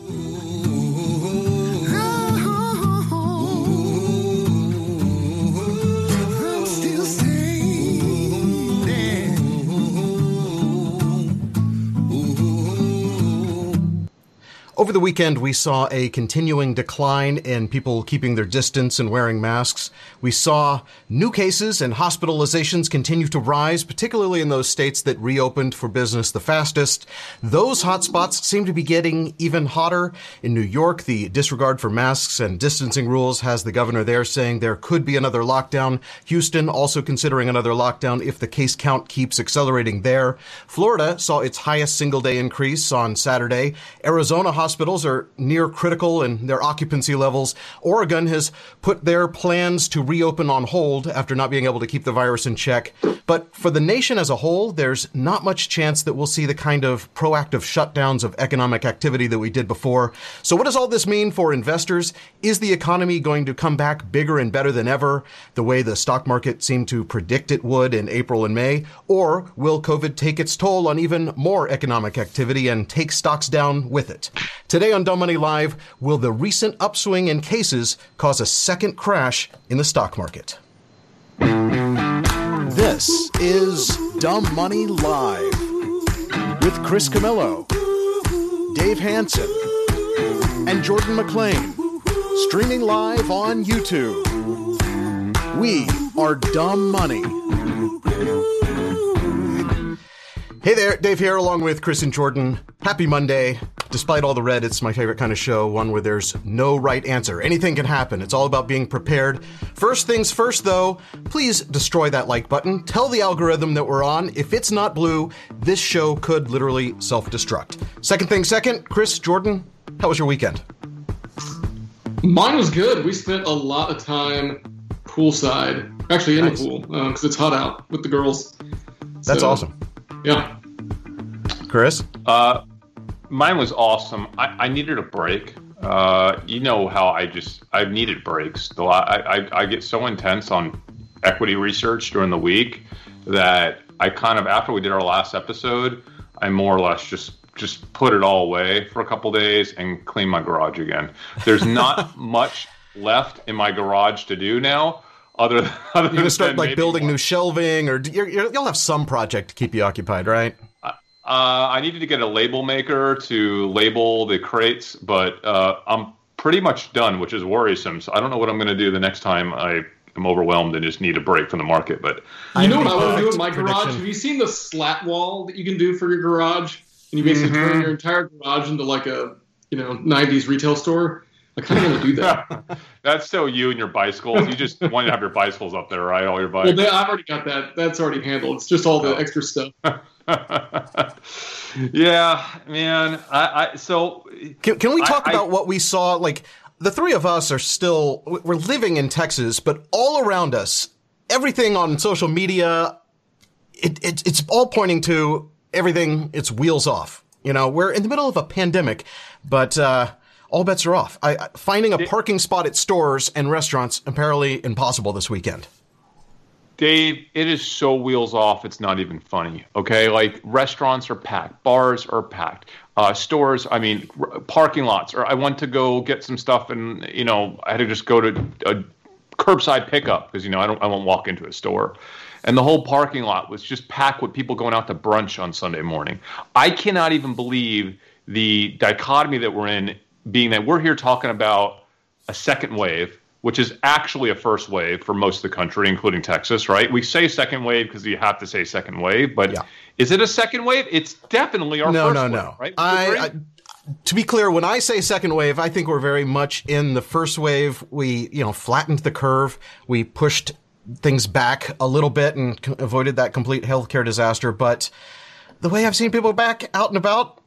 Ooh. Over the weekend, we saw a continuing decline in people keeping their distance and wearing masks. We saw new cases and hospitalizations continue to rise, particularly in those states that reopened for business the fastest. Those hotspots seem to be getting even hotter. In New York, the disregard for masks and distancing rules has the governor there saying there could be another lockdown. Houston also considering another lockdown if the case count keeps accelerating there. Florida saw its highest single day increase on Saturday. Arizona hospitals are near critical in their occupancy levels. Oregon has put their plans to reopen on hold after not being able to keep the virus in check. But for the nation as a whole, there's not much chance that we'll see the kind of proactive shutdowns of economic activity that we did before. So what does all this mean for investors? Is the economy going to come back bigger and better than ever, the way the stock market seemed to predict it would in April and May? Or will COVID take its toll on even more economic activity and take stocks down with it? Today on Dumb Money Live, will the recent upswing in cases cause a second crash in the stock market? This is Dumb Money Live with Chris Camillo, Dave Hanson, and Jordan McLean, streaming live on YouTube. We are Dumb Money. Hey there, Dave here, along with Chris and Jordan. Happy Monday. Despite all the red, it's my favorite kind of show, one where there's no right answer. Anything can happen. It's all about being prepared. First things first, though, please destroy that like button. Tell the algorithm that we're on. If it's not blue, this show could literally self destruct. Second thing second, Chris, Jordan, how was your weekend? Mine was good. We spent a lot of time poolside, actually in Nice. the pool, uh, because it's hot out with the girls. That's So, awesome. Yeah. Chris? Uh, mine was awesome. I, I needed a break. Uh, you know how I just I've needed breaks. Though I, I I get so intense on equity research during the week that I kind of after we did our last episode, I more or less just just put it all away for a couple days and clean my garage again. There's not much left in my garage to do now. Other, other You're gonna start than like building one- new shelving, or you're, you'll have some project to keep you occupied, right? Uh, I needed to get a label maker to label the crates, but uh, I'm pretty much done, which is worrisome. So I don't know what I'm going to do the next time I am overwhelmed and just need a break from the market. But I You know what I the want to do perfect in my garage? Have you seen the slat wall that you can do for your garage? And you basically Mm-hmm. turn your entire garage into like a you know '90s retail store. I kind of want to do that. that's so you and your bicycles. You just want to have your bicycles up there, right? All your well, bikes. they, I've already got that. That's already handled. It's just all the Oh. extra stuff. yeah, man. I, I so Can, can we talk I- about what we saw? Like, the three of us are still, we're living in Texas, but all around us, everything on social media, it, it, it's all pointing to everything, it's wheels off. You know, we're in the middle of a pandemic, but, uh, all bets are off. I, I- finding a parking spot at stores and restaurants apparently impossible this weekend. Dave, it is so wheels off. It's not even funny. Okay, like restaurants are packed, bars are packed, uh, stores. I mean, r- parking lots. Or I went to go get some stuff, and you know, I had to just go to a curbside pickup because you know I don't, I won't walk into a store, and the whole parking lot was just packed with people going out to brunch on Sunday morning. I cannot even believe the dichotomy that we're in, being that we're here talking about a second wave, which is actually a first wave for most of the country, including Texas, right? We say second wave because you have to say second wave, but Yeah. is it a second wave? It's definitely our no, first no, wave, no. right? I. I, to be clear, when I say second wave, I think we're very much in the first wave. We, you know, flattened the curve. We pushed things back a little bit and c- avoided that complete healthcare disaster. But the way I've seen people back out and about,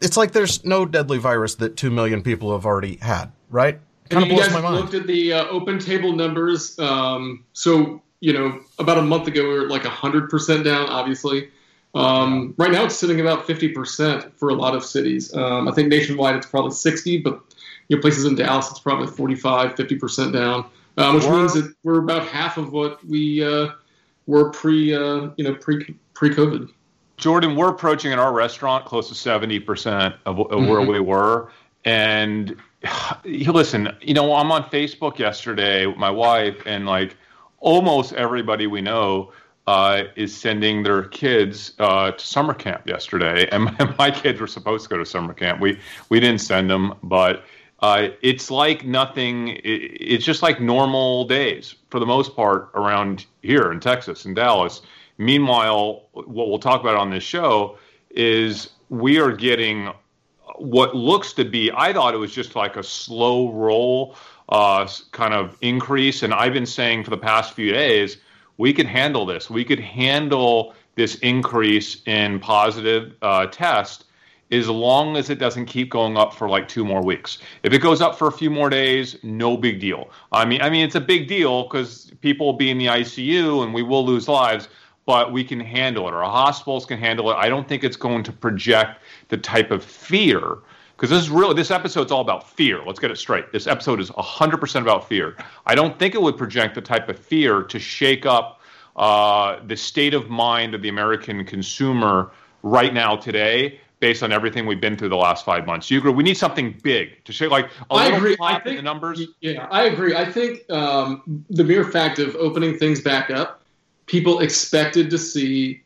it's like there's no deadly virus that two million people have already had, right? Kind of blows my mind. Looked at the uh, OpenTable numbers. Um, so you know, about a month ago we were like hundred percent down. Obviously, um, right now it's sitting about fifty percent for a lot of cities. Um, I think nationwide it's probably sixty, but you know, places in Dallas it's probably 45, 50 percent down, um, which means that we're about half of what we uh, were pre, uh, you know, pre pre COVID. Jordan, we're approaching in our restaurant close to 70% of, of mm-hmm. where we were. And listen, you know, I'm on Facebook yesterday with my wife, and like almost everybody we know uh, is sending their kids uh, to summer camp yesterday. And my, my, kids were supposed to go to summer camp. We, we didn't send them, but uh, it's like nothing. It, it's just like normal days for the most part around here in Texas and Dallas. Meanwhile, what we'll talk about on this show is we are getting what looks to be, I thought it was just like a slow roll uh, kind of increase. And I've been saying for the past few days, we could handle this. We could handle this increase in positive uh, test as long as it doesn't keep going up for like two more weeks. If it goes up for a few more days, no big deal. I mean, I mean, it's a big deal because people will be in the ICU and we will lose lives but we can handle it, or our hospitals can handle it. I don't think it's going to project the type of fear because this is really this episode's all about fear. Let's get it straight. This episode is 100% about fear. I don't think it would project the type of fear to shake up uh, the state of mind of the American consumer right now today based on everything we've been through the last five months. You agree? We need something big to shake like a I agree. I think, the numbers. Yeah, I agree. I think um, the mere fact of opening things back up people expected to see,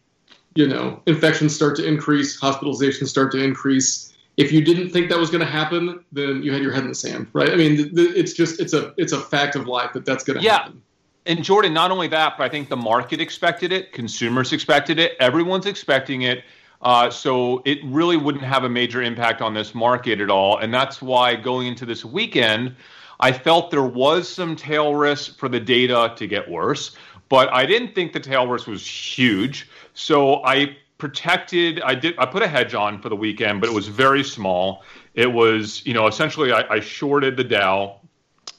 you know, infections start to increase, hospitalizations start to increase. If you didn't think that was going to happen, then you had your head in the sand, right? I mean, the, the, it's just it's a it's a fact of life that that's going to yeah. happen. And Jordan, not only that, but I think the market expected it, consumers expected it, everyone's expecting it. Uh, so it really wouldn't have a major impact on this market at all. And that's why going into this weekend, I felt there was some tail risk for the data to get worse but I didn't think the tail risk was huge. So I protected. I did. I put a hedge on for the weekend, but it was very small. It was, you know, essentially I, I shorted the Dow,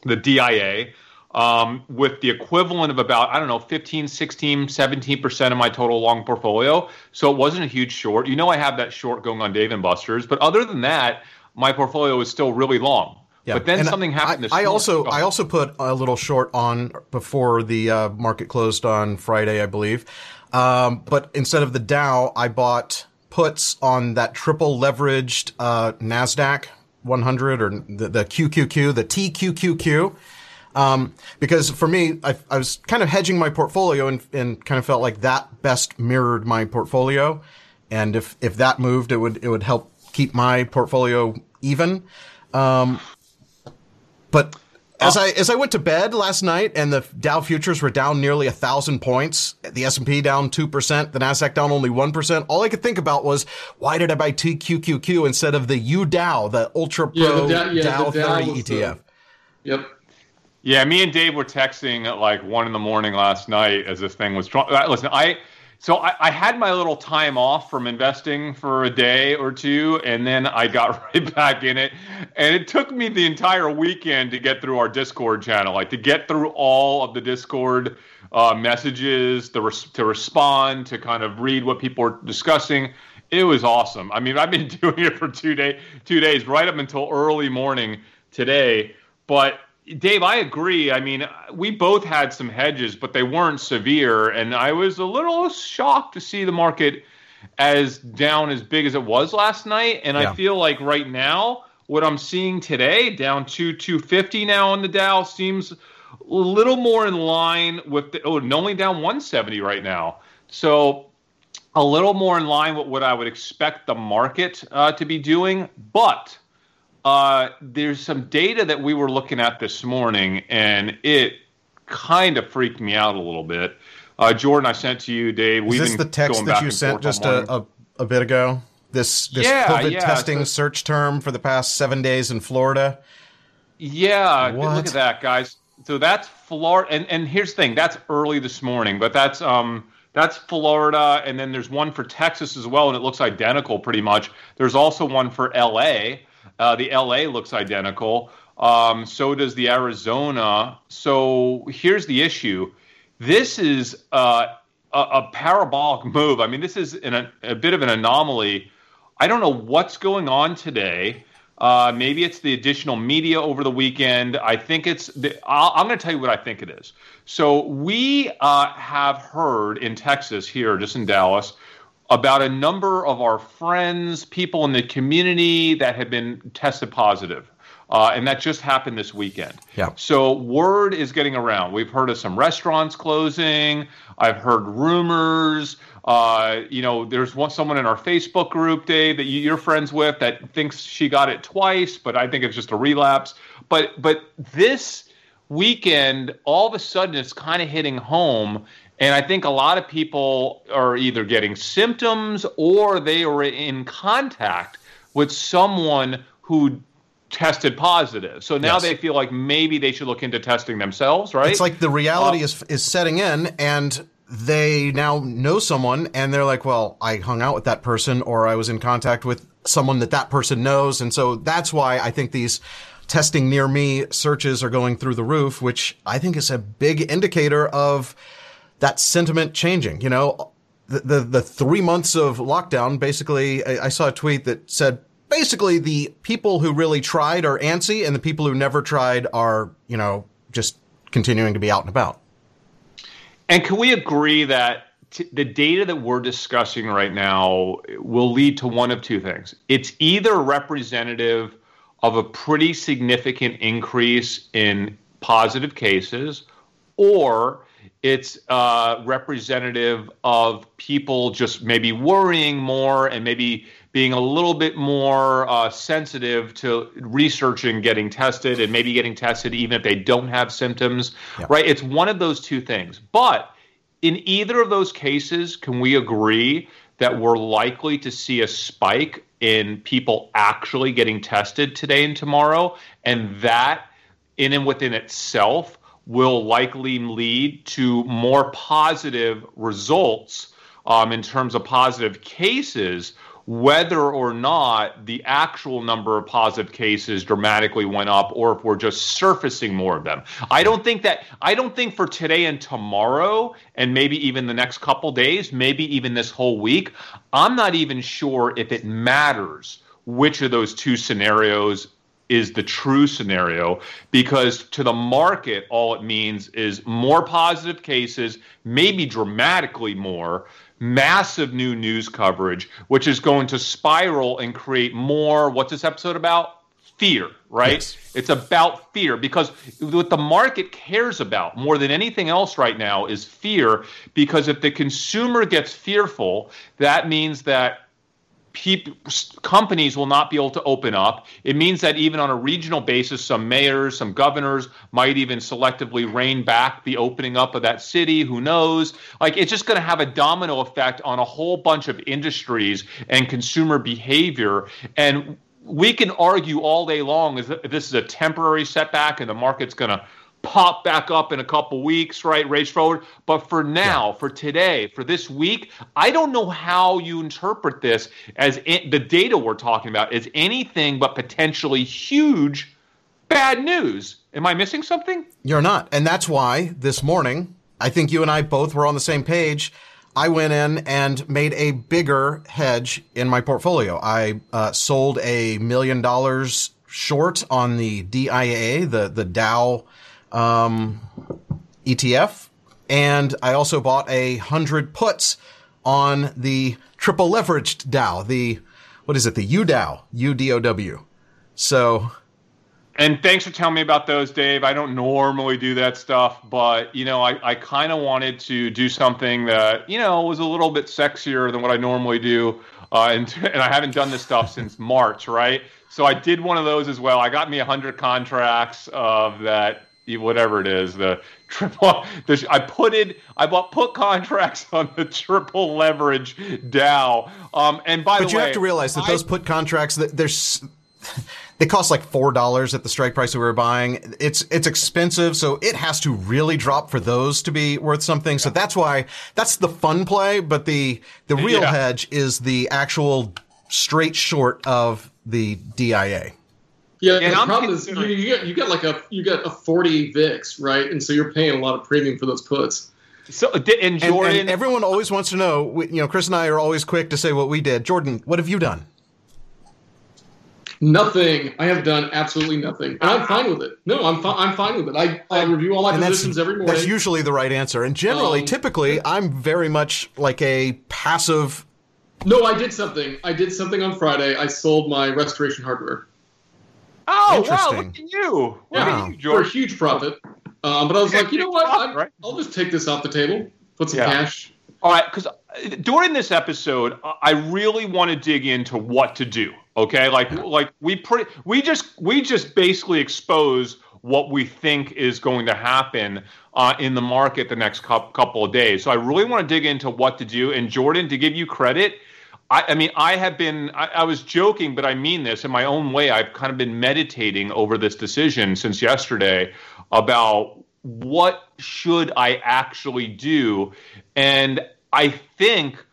the DIA, um, with the equivalent of about I don't know 15, 16, 17 percent of my total long portfolio. So it wasn't a huge short. You know, I have that short going on Dave and Buster's, but other than that, my portfolio is still really long. Yeah. But then and something happened. I, I also I also put a little short on before the uh, market closed on Friday, I believe. Um, but instead of the Dow, I bought puts on that triple leveraged uh, Nasdaq 100 or the, the QQQ, the TQQQ. Um, because for me, I, I, was kind of hedging my portfolio and, and kind of felt like that best mirrored my portfolio. And if, if that moved, it would, it would help keep my portfolio even. Um, but oh. as I as I went to bed last night and the Dow futures were down nearly a thousand points, the S and P down two percent, the Nasdaq down only one percent. All I could think about was why did I buy TQQQ instead of the U Dow, the Ultra Pro yeah, the da- yeah, Dow, the Dow 30 ETF? The, yep. Yeah, me and Dave were texting at like one in the morning last night as this thing was. Uh, listen, I so I, I, had my little time off from investing for a day or two, and then I got right back in it. And it took me the entire weekend to get through our Discord channel, like to get through all of the Discord uh, messages, to, res- to respond, to kind of read what people are discussing. It was awesome. I mean, I've been doing it for two day, two days, right up until early morning today. But Dave, I agree. I mean, we both had some hedges, but they weren't severe. And I was a little shocked to see the market as down as big as it was last night. And yeah. I feel like right now, what I'm seeing today, down to 250 now on the Dow, seems a little more in line with the, oh, only down 170 right now. So a little more in line with what I would expect the market uh, to be doing. But uh, there's some data that we were looking at this morning, and it kind of freaked me out a little bit. Uh, Jordan, I sent to you, Dave. Is this the text that you sent just a, a, a, bit ago? This this yeah, COVID yeah, testing so, search term for the past seven days in Florida. Yeah, what? look at that, guys. So that's Florida, and, and here's the thing. That's early this morning, but that's um That's Florida, and then there's one for Texas as well, and it looks identical pretty much. There's also one for LA. Uh, the LA looks identical. Um, so does the Arizona. So here's the issue. This is uh, a, a, parabolic move. I mean, this is an, a, bit of an anomaly. I don't know what's going on today. Uh, maybe it's the additional media over the weekend. I think it's. The, i am going to tell you what I think it is. So we uh, have heard in Texas here, just in Dallas, about a number of our friends, people in the community that have been tested positive. Uh, and that just happened this weekend. Yeah. So word is getting around. We've heard of some restaurants closing. I've heard rumors. Uh, you know, there's one someone in our Facebook group, Dave, that you, are friends with, that thinks she got it twice, but I think it's just a relapse. But but this weekend, all of a sudden, it's kind of hitting home. And I think a lot of people are either getting symptoms or they are in contact with someone who tested positive. So now yes. they feel like maybe they should look into testing themselves, right? It's like the reality uh, is is setting in and they now know someone and they're like, well, I hung out with that person or I was in contact with someone that that person knows. And so that's why I think these testing near me searches are going through the roof, which I think is a big indicator of that sentiment changing. You know, the, the, the three months of lockdown, basically, I, I saw a tweet that said, basically the people who really tried are antsy and the people who never tried are, you know, just continuing to be out and about. And can we agree that the data that we're discussing right now will lead to one of two things? It's either representative of a pretty significant increase in positive cases, or it's uh, representative of people just maybe worrying more and maybe being a little bit more uh, sensitive to researching getting tested and maybe getting tested even if they don't have symptoms, yeah. right? It's one of those two things. But in either of those cases, can we agree that we're likely to see a spike in people actually getting tested today and tomorrow? And that, in and within itself, will likely lead to more positive results um, in terms of positive cases whether or not the actual number of positive cases dramatically went up or if we're just surfacing more of them. I don't think that I don't think for today and tomorrow and maybe even the next couple days, maybe even this whole week, I'm not even sure if it matters which of those two scenarios is the true scenario because to the market all it means is more positive cases maybe dramatically more massive new news coverage, which is going to spiral and create more. What's this episode about? Fear, right? Yes. It's about fear because what the market cares about more than anything else right now is fear. Because if the consumer gets fearful, that means that companies will not be able to open up. It means that even on a regional basis, some mayors, some governors might even selectively rein back the opening up of that city. Who knows? Like it's just going to have a domino effect on a whole bunch of industries and consumer behavior. And we can argue all day long is that this is a temporary setback and the market's going to pop back up in a couple weeks, right? Race forward. But for now, yeah. for today, for this week, I don't know how you interpret this as in, the data we're talking about is anything but potentially huge bad news. Am I missing something? You're not. And that's why this morning, I think you and I both were on the same page. I went in and made a bigger hedge in my portfolio. I uh, sold a million dollars short on the DIA, the the Dow um, ETF, and I also bought a hundred puts on the triple leveraged Dow, the what is it, the UDOW, UDOW. So. And thanks for telling me about those, Dave. I don't normally do that stuff, but you know, I, I kind of wanted to do something that you know was a little bit sexier than what I normally do, uh, and and I haven't done this stuff since March, right? So I did one of those as well. I got me a hundred contracts of that whatever it is, the triple. The, I put it. I bought put contracts on the triple leverage Dow. Um, and by but the way, but you have to realize that I, those put contracts that there's they cost like four dollars at the strike price that we were buying. It's it's expensive, so it has to really drop for those to be worth something. So that's why that's the fun play. But the the real Yeah. hedge is the actual straight short of the DIA. Yeah, And the I'm problem is you, you get you get like a you get a 40 VIX, right? And so you're paying a lot of premium for those puts. So and And, Jordan, and everyone always wants to know. You know, Chris and I are always quick to say what we did. Jordan, what have you done? Nothing. I have done absolutely nothing, and I'm fine with it. No, I'm fine. I'm fine with it. I, I review all my And positions every morning. that's usually the right answer. And generally, Um, typically, I'm very much like a passive. no, I did something. I did something on Friday. I sold my restoration hardware. Oh wow, Interesting. look at you, look Wow. at you, for a huge profit. Um, but I was like, you know what? I'm, right? I'll just take this off the table, put some Yeah. cash. All right, because during this episode, I- I really want to dig into what to do. Okay, like like we pretty we just we just basically expose what we think is going to happen uh, in the market the next couple of days. So I really want to dig into what to do. And Jordan, to give you credit, I, I mean, I have been, I, I was joking, but I mean this in my own way. I've kind of been meditating over this decision since yesterday about what should I actually do. And I think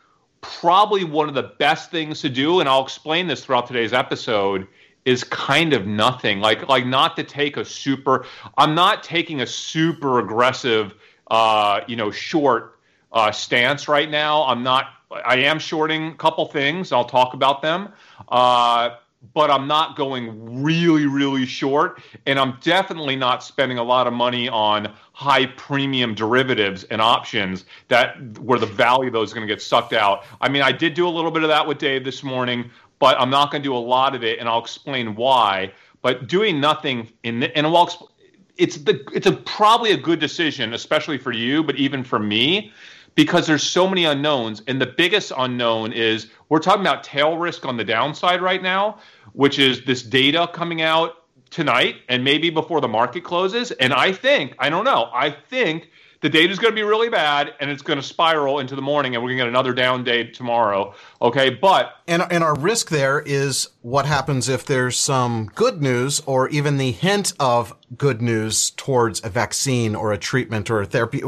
probably one of the best things to do, and I'll explain this throughout today's episode, is kind of nothing. Like, like not to take a super, I'm not taking a super aggressive, uh, you know, short uh, stance right now. I'm not. I am shorting a couple things. I'll talk about them, uh, but I'm not going really, really short, and I'm definitely not spending a lot of money on high premium derivatives and options that where the value of those is going to get sucked out. I mean, I did do a little bit of that with Dave this morning, but I'm not going to do a lot of it, and I'll explain why. But doing nothing in the, and exp- it's the it's a probably a good decision, especially for you, but even for me, because there's so many unknowns. And the biggest unknown is we're talking about tail risk on the downside right now, which is this data coming out tonight and maybe before the market closes. And I think, I don't know, I think the data is going to be really bad and it's going to spiral into the morning and we're going to get another down day tomorrow. Okay. But And, and our risk there is what happens if there's some good news or even the hint of good news towards a vaccine or a treatment or a therapy,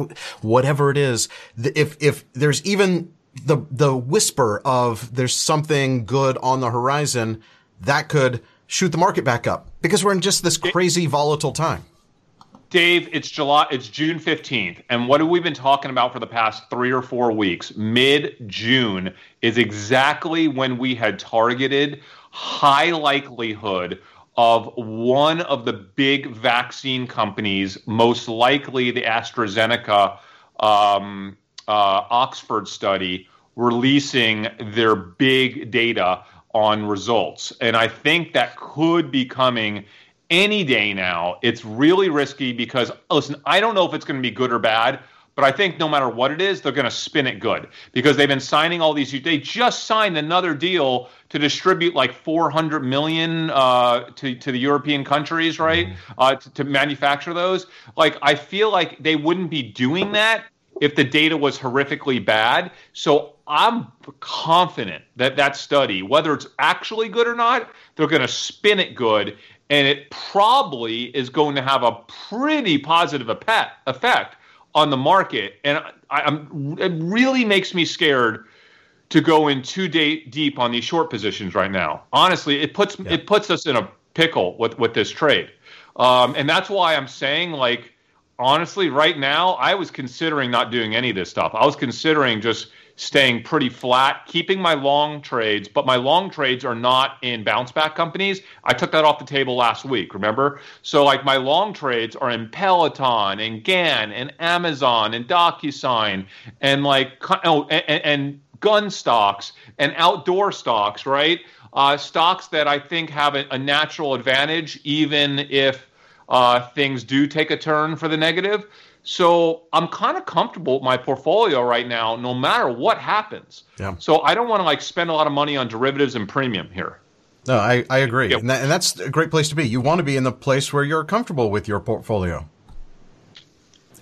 whatever it is. If, if there's even the, the whisper of there's something good on the horizon, that could shoot the market back up because we're in just this crazy volatile time. Dave, it's July. It's June fifteenth, and what have we been talking about for the past three or four weeks? Mid June is exactly when we had targeted high likelihood of one of the big vaccine companies, most likely the AstraZeneca um, uh, Oxford study, releasing their big data on results. And I think that could be coming any day now. It's really risky because, listen, I don't know if it's going to be good or bad, but I think no matter what it is, they're going to spin it good because they've been signing all these. They just signed another deal to distribute like 400 million uh, to to the European countries, right? Uh, to, to manufacture those. Like, I feel like they wouldn't be doing that if the data was horrifically bad. So I'm confident that that study, whether it's actually good or not, they're going to spin it good. And it probably is going to have a pretty positive effect on the market. And I, I'm, it really makes me scared to go in too day, deep on these short positions right now. Honestly, it puts it puts us in a pickle with with this trade, um, and that's why I'm saying like honestly, right now, I was considering not doing any of this stuff. I was considering just staying pretty flat, keeping my long trades, but my long trades are not in bounce back companies. I took that off the table last week, remember? So, like, my long trades are in Peloton and GAN and Amazon and DocuSign and like, oh, and, and gun stocks and outdoor stocks, right? Uh, stocks that I think have a, a natural advantage, even if uh, things do take a turn for the negative. So I'm kind of comfortable with my portfolio right now, no matter what happens. Yeah. So I don't want to like spend a lot of money on derivatives and premium here. No, I, I agree. Yep. And, that, and that's a great place to be. You want to be in the place where you're comfortable with your portfolio.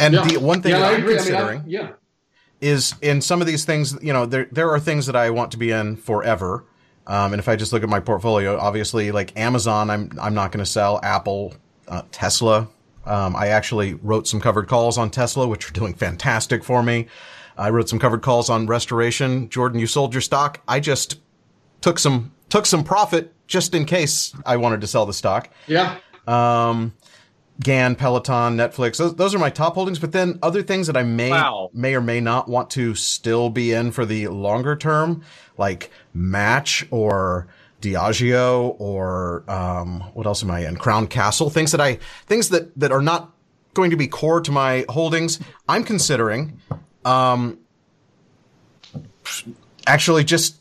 And Yeah. the one thing yeah, that I I'm agree. I mean, considering I, yeah. is in some of these things, you know, there there are things that I want to be in forever. Um, and if I just look at my portfolio, obviously, like Amazon, I'm I'm not going to sell. Apple, uh, Tesla. Um, I actually wrote some covered calls on Tesla, which are doing fantastic for me. I wrote some covered calls on Restoration. Jordan, you sold your stock. I just took some took some profit just in case I wanted to sell the stock. Yeah. Um, GAN, Peloton, Netflix. Those, those are my top holdings. But then other things that I may Wow. may or may not want to still be in for the longer term, like Match or Diageo or um, what else am I in? Crown Castle. Things that I things that that are not going to be core to my holdings. I'm considering um, actually just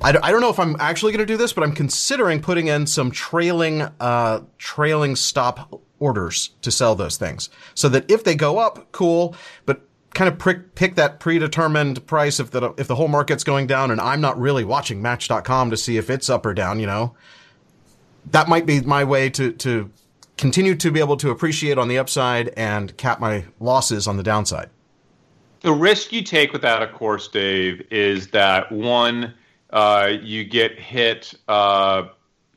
I don't, I don't know if I'm actually going to do this, but I'm considering putting in some trailing, uh, trailing stop orders to sell those things so that if they go up, cool, but kind of prick, pick that predetermined price if the, if the whole market's going down and I'm not really watching match.com to see if it's up or down, you know, that might be my way to, to continue to be able to appreciate on the upside and cap my losses on the downside. The risk you take with that, of course, Dave, is that one, uh, you get hit, uh,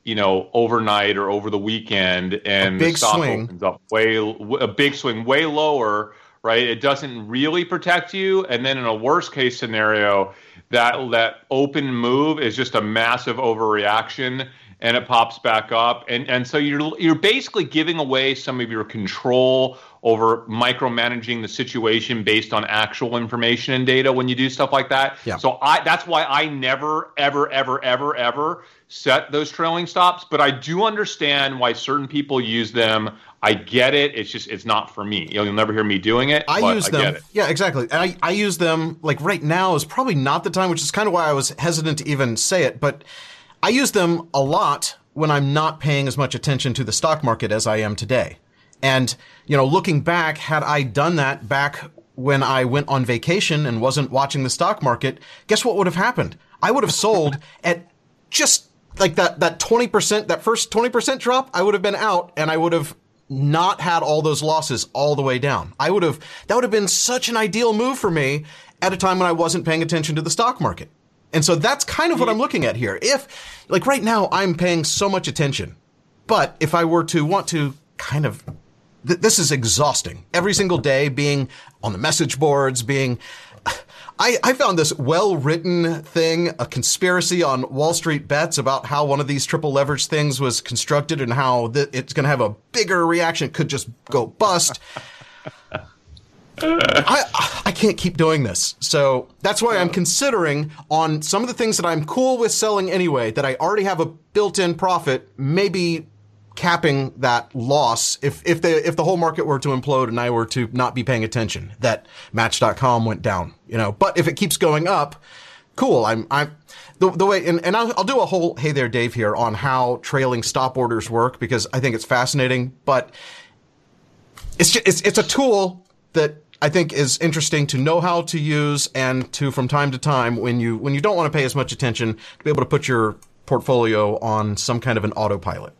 you know, overnight or over the weekend, and big the stock swing. opens up way a big swing, way lower. Right, it doesn't really protect you, and then in a worst case scenario, that that open move is just a massive overreaction, and it pops back up, and and so you're you're basically giving away some of your control over micromanaging the situation based on actual information and data when you do stuff like that. Yeah. So I that's why I never ever ever ever ever set those trailing stops, but I do understand why certain people use them. I get it. It's just it's not for me. You'll, you'll never hear me doing it. I but use I get them. it. Yeah, exactly. And I, I use them like right now is probably not the time, which is kind of why I was hesitant to even say it. But I use them a lot when I'm not paying as much attention to the stock market as I am today. And, you know, looking back, had I done that back when I went on vacation and wasn't watching the stock market, guess what would have happened? I would have sold at just like that, that 20%, that first 20% drop, I would have been out and I would have not had all those losses all the way down. I would have, that would have been such an ideal move for me at a time when I wasn't paying attention to the stock market. And so that's kind of what I'm looking at here. If, like right now, I'm paying so much attention, but if I were to want to kind of th- this is exhausting. Every single day being on the message boards, being. I, I found this well written thing, a conspiracy on WallStreetBets about how one of these triple leverage things was constructed and how th- it's going to have a bigger reaction. It could just go bust. I, I can't keep doing this. So that's why I'm considering on some of the things that I'm cool with selling anyway, that I already have a built in profit, maybe capping that loss if, if the, if the whole market were to implode and I were to not be paying attention that match.com went down, you know, but if it keeps going up, cool. I'm, I'm the, the way, and, and I'll, I'll do a whole, hey there, Dave here on how trailing stop orders work because I think it's fascinating, but it's just, it's, it's a tool that I think is interesting to know how to use and to from time to time when you when you don't want to pay as much attention to be able to put your portfolio on some kind of an autopilot.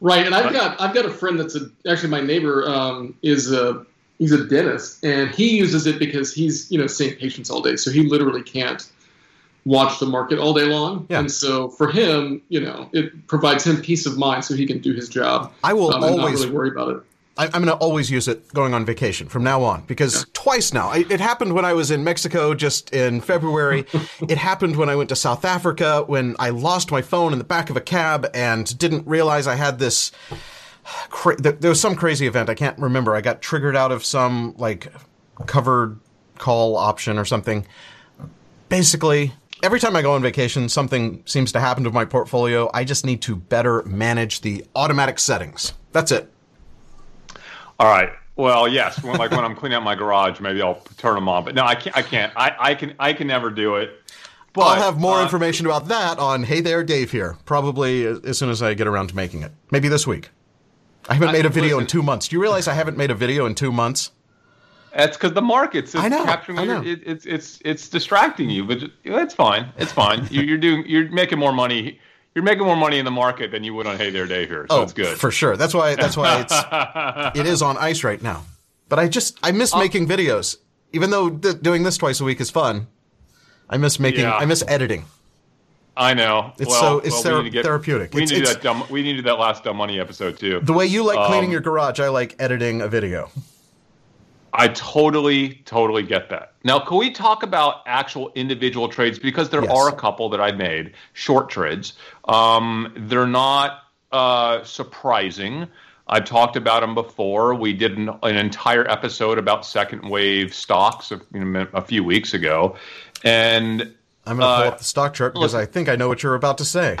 Right, and I've got I've got a friend that's a, actually my neighbor um, is a he's a dentist, and he uses it because he's you know seeing patients all day, so he literally can't watch the market all day long. Yeah. And so for him, you know, it provides him peace of mind so he can do his job. I will um, always really worry about it. I, I'm going to always use it going on vacation from now on because twice now. I, it happened when I was in Mexico just in February. it happened when I went to South Africa when I lost my phone in the back of a cab and didn't realize I had this. Cra- there there was some crazy event. I can't remember. I got triggered out of some like covered call option or something. Basically, every time I go on vacation, something seems to happen to my portfolio. I just need to better manage the automatic settings. That's it. All right. Well, yes. When, like when I'm cleaning out my garage, maybe I'll turn them on. But no, I can't. I can't. I, I can. I can never do it. But, I'll have more uh, information about that on Hey There, Dave here, probably as soon as I get around to making it. Maybe this week. I haven't made a video in two months. Do you realize I haven't made a video in two months? That's because the market's I know, capturing I your- know. It, it's it's it's distracting you, but it's fine. It's fine. you, you're doing. You're making more money. You're making more money in the market than you would on Hey There, Dave here. So it's good. Oh, for sure. That's why. That's why it's it is on ice right now. But I just I miss making videos, even though th- doing this twice a week is fun. I miss making. Yeah. I miss editing. I know. It's well, so it's well, thera- we get, therapeutic. We It's- need to do that dumb. We need to do that last dumb money episode too. The way you like cleaning Um, your garage, I like editing a video. I totally, totally get that. Now, can we talk about actual individual trades? Because there Yes. are a couple that I made, short trades. Um, they're not uh, surprising. I've talked about them before. We did an, an entire episode about second wave stocks a, you know, a few weeks ago. And I'm going to pull uh, up the stock chart because look- I think I know what you're about to say.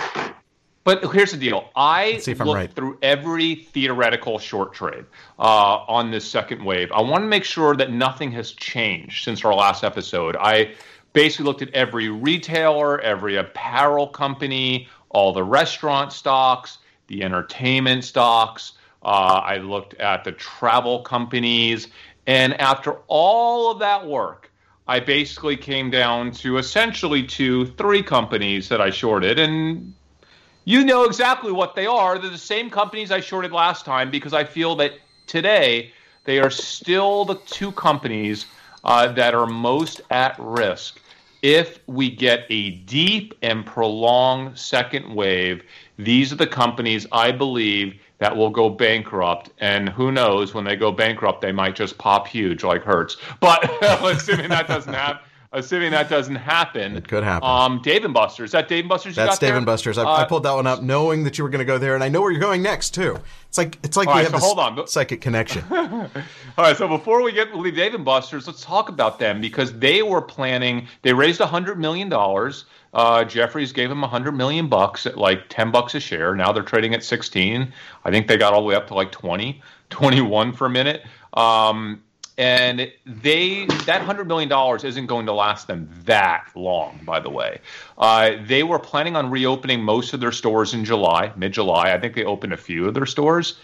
But here's the deal. I Let's see if I'm looked right. through every theoretical short trade uh, on this second wave. I want to make sure that nothing has changed since our last episode. I basically looked at every retailer, every apparel company, all the restaurant stocks, the entertainment stocks. Uh, I looked at the travel companies. And after all of that work, I basically came down to essentially two, three companies that I shorted. And you know exactly what they are. They're the same companies I shorted last time because I feel that today they are still the two companies uh, that are most at risk if we get a deep and prolonged second wave. These are the companies I believe that will go bankrupt, and who knows when they go bankrupt, they might just pop huge like Hertz. But assuming that doesn't happen, assuming that doesn't happen, It could happen. Um, Dave and Buster's. Is that Dave and Buster's? You That's got there? Dave and Buster's. I, I Uh, pulled that one up knowing that you were going to go there, and I know where you're going next too. It's like it's like we right, have so this hold on, psychic connection. All right, so before we get leave Dave and Buster's, let's talk about them because they were planning. They raised hundred million dollars. Uh, Jefferies gave them hundred million bucks at like ten bucks a share. Now they're trading at sixteen. I think they got all the way up to like 20, 21 for a minute. Um, and they that hundred million dollars isn't going to last them that long. By the way, uh, they were planning on reopening most of their stores in July, mid July. I think they opened a few of their stores.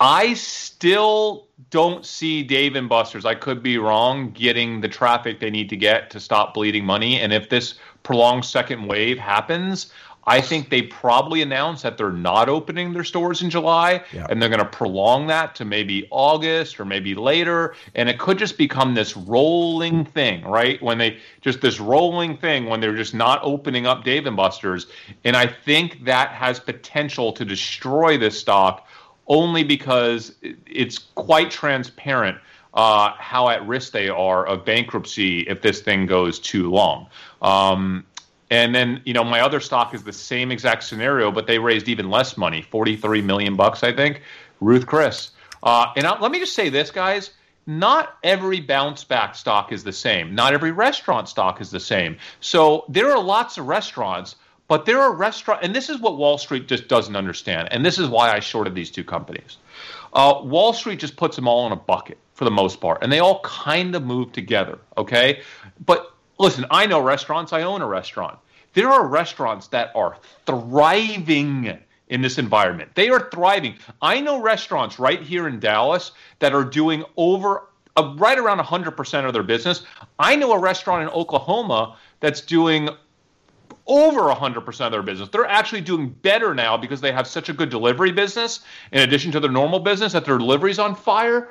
I still don't see Dave and Buster's. I could be wrong. Getting the traffic they need to get to stop bleeding money, and if this prolonged second wave happens, I think they probably announced that they're not opening their stores in July, Yeah. and they're going to prolong that to maybe August or maybe later, and it could just become this rolling thing, right? When they just this rolling thing when they're just not opening up Dave and Buster's, and I think that has potential to destroy this stock only because it's quite transparent uh, how at risk they are of bankruptcy if this thing goes too long. Um, and then, you know, my other stock is the same exact scenario, but they raised even less money, 43 million bucks, I think. Ruth Chris. Uh, and I, let me just say this, guys. Not every bounce back stock is the same. Not every restaurant stock is the same. So there are lots of restaurants, but there are restaurant, and this is what Wall Street just doesn't understand. And this is why I shorted these two companies. Uh, Wall Street just puts them all in a bucket for the most part, and they all kind of move together. Okay, but listen, I know restaurants. I own a restaurant. There are restaurants that are thriving in this environment. They are thriving. I know restaurants right here in Dallas that are doing over uh, right around 100% of their business. I know a restaurant in Oklahoma that's doing over 100% of their business. They're actually doing better now because they have such a good delivery business in addition to their normal business that their delivery's on fire.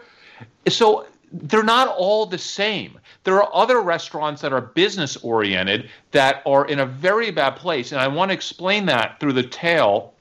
So they're not all the same. There are other restaurants that are business oriented that are in a very bad place. And I want to explain that through the tale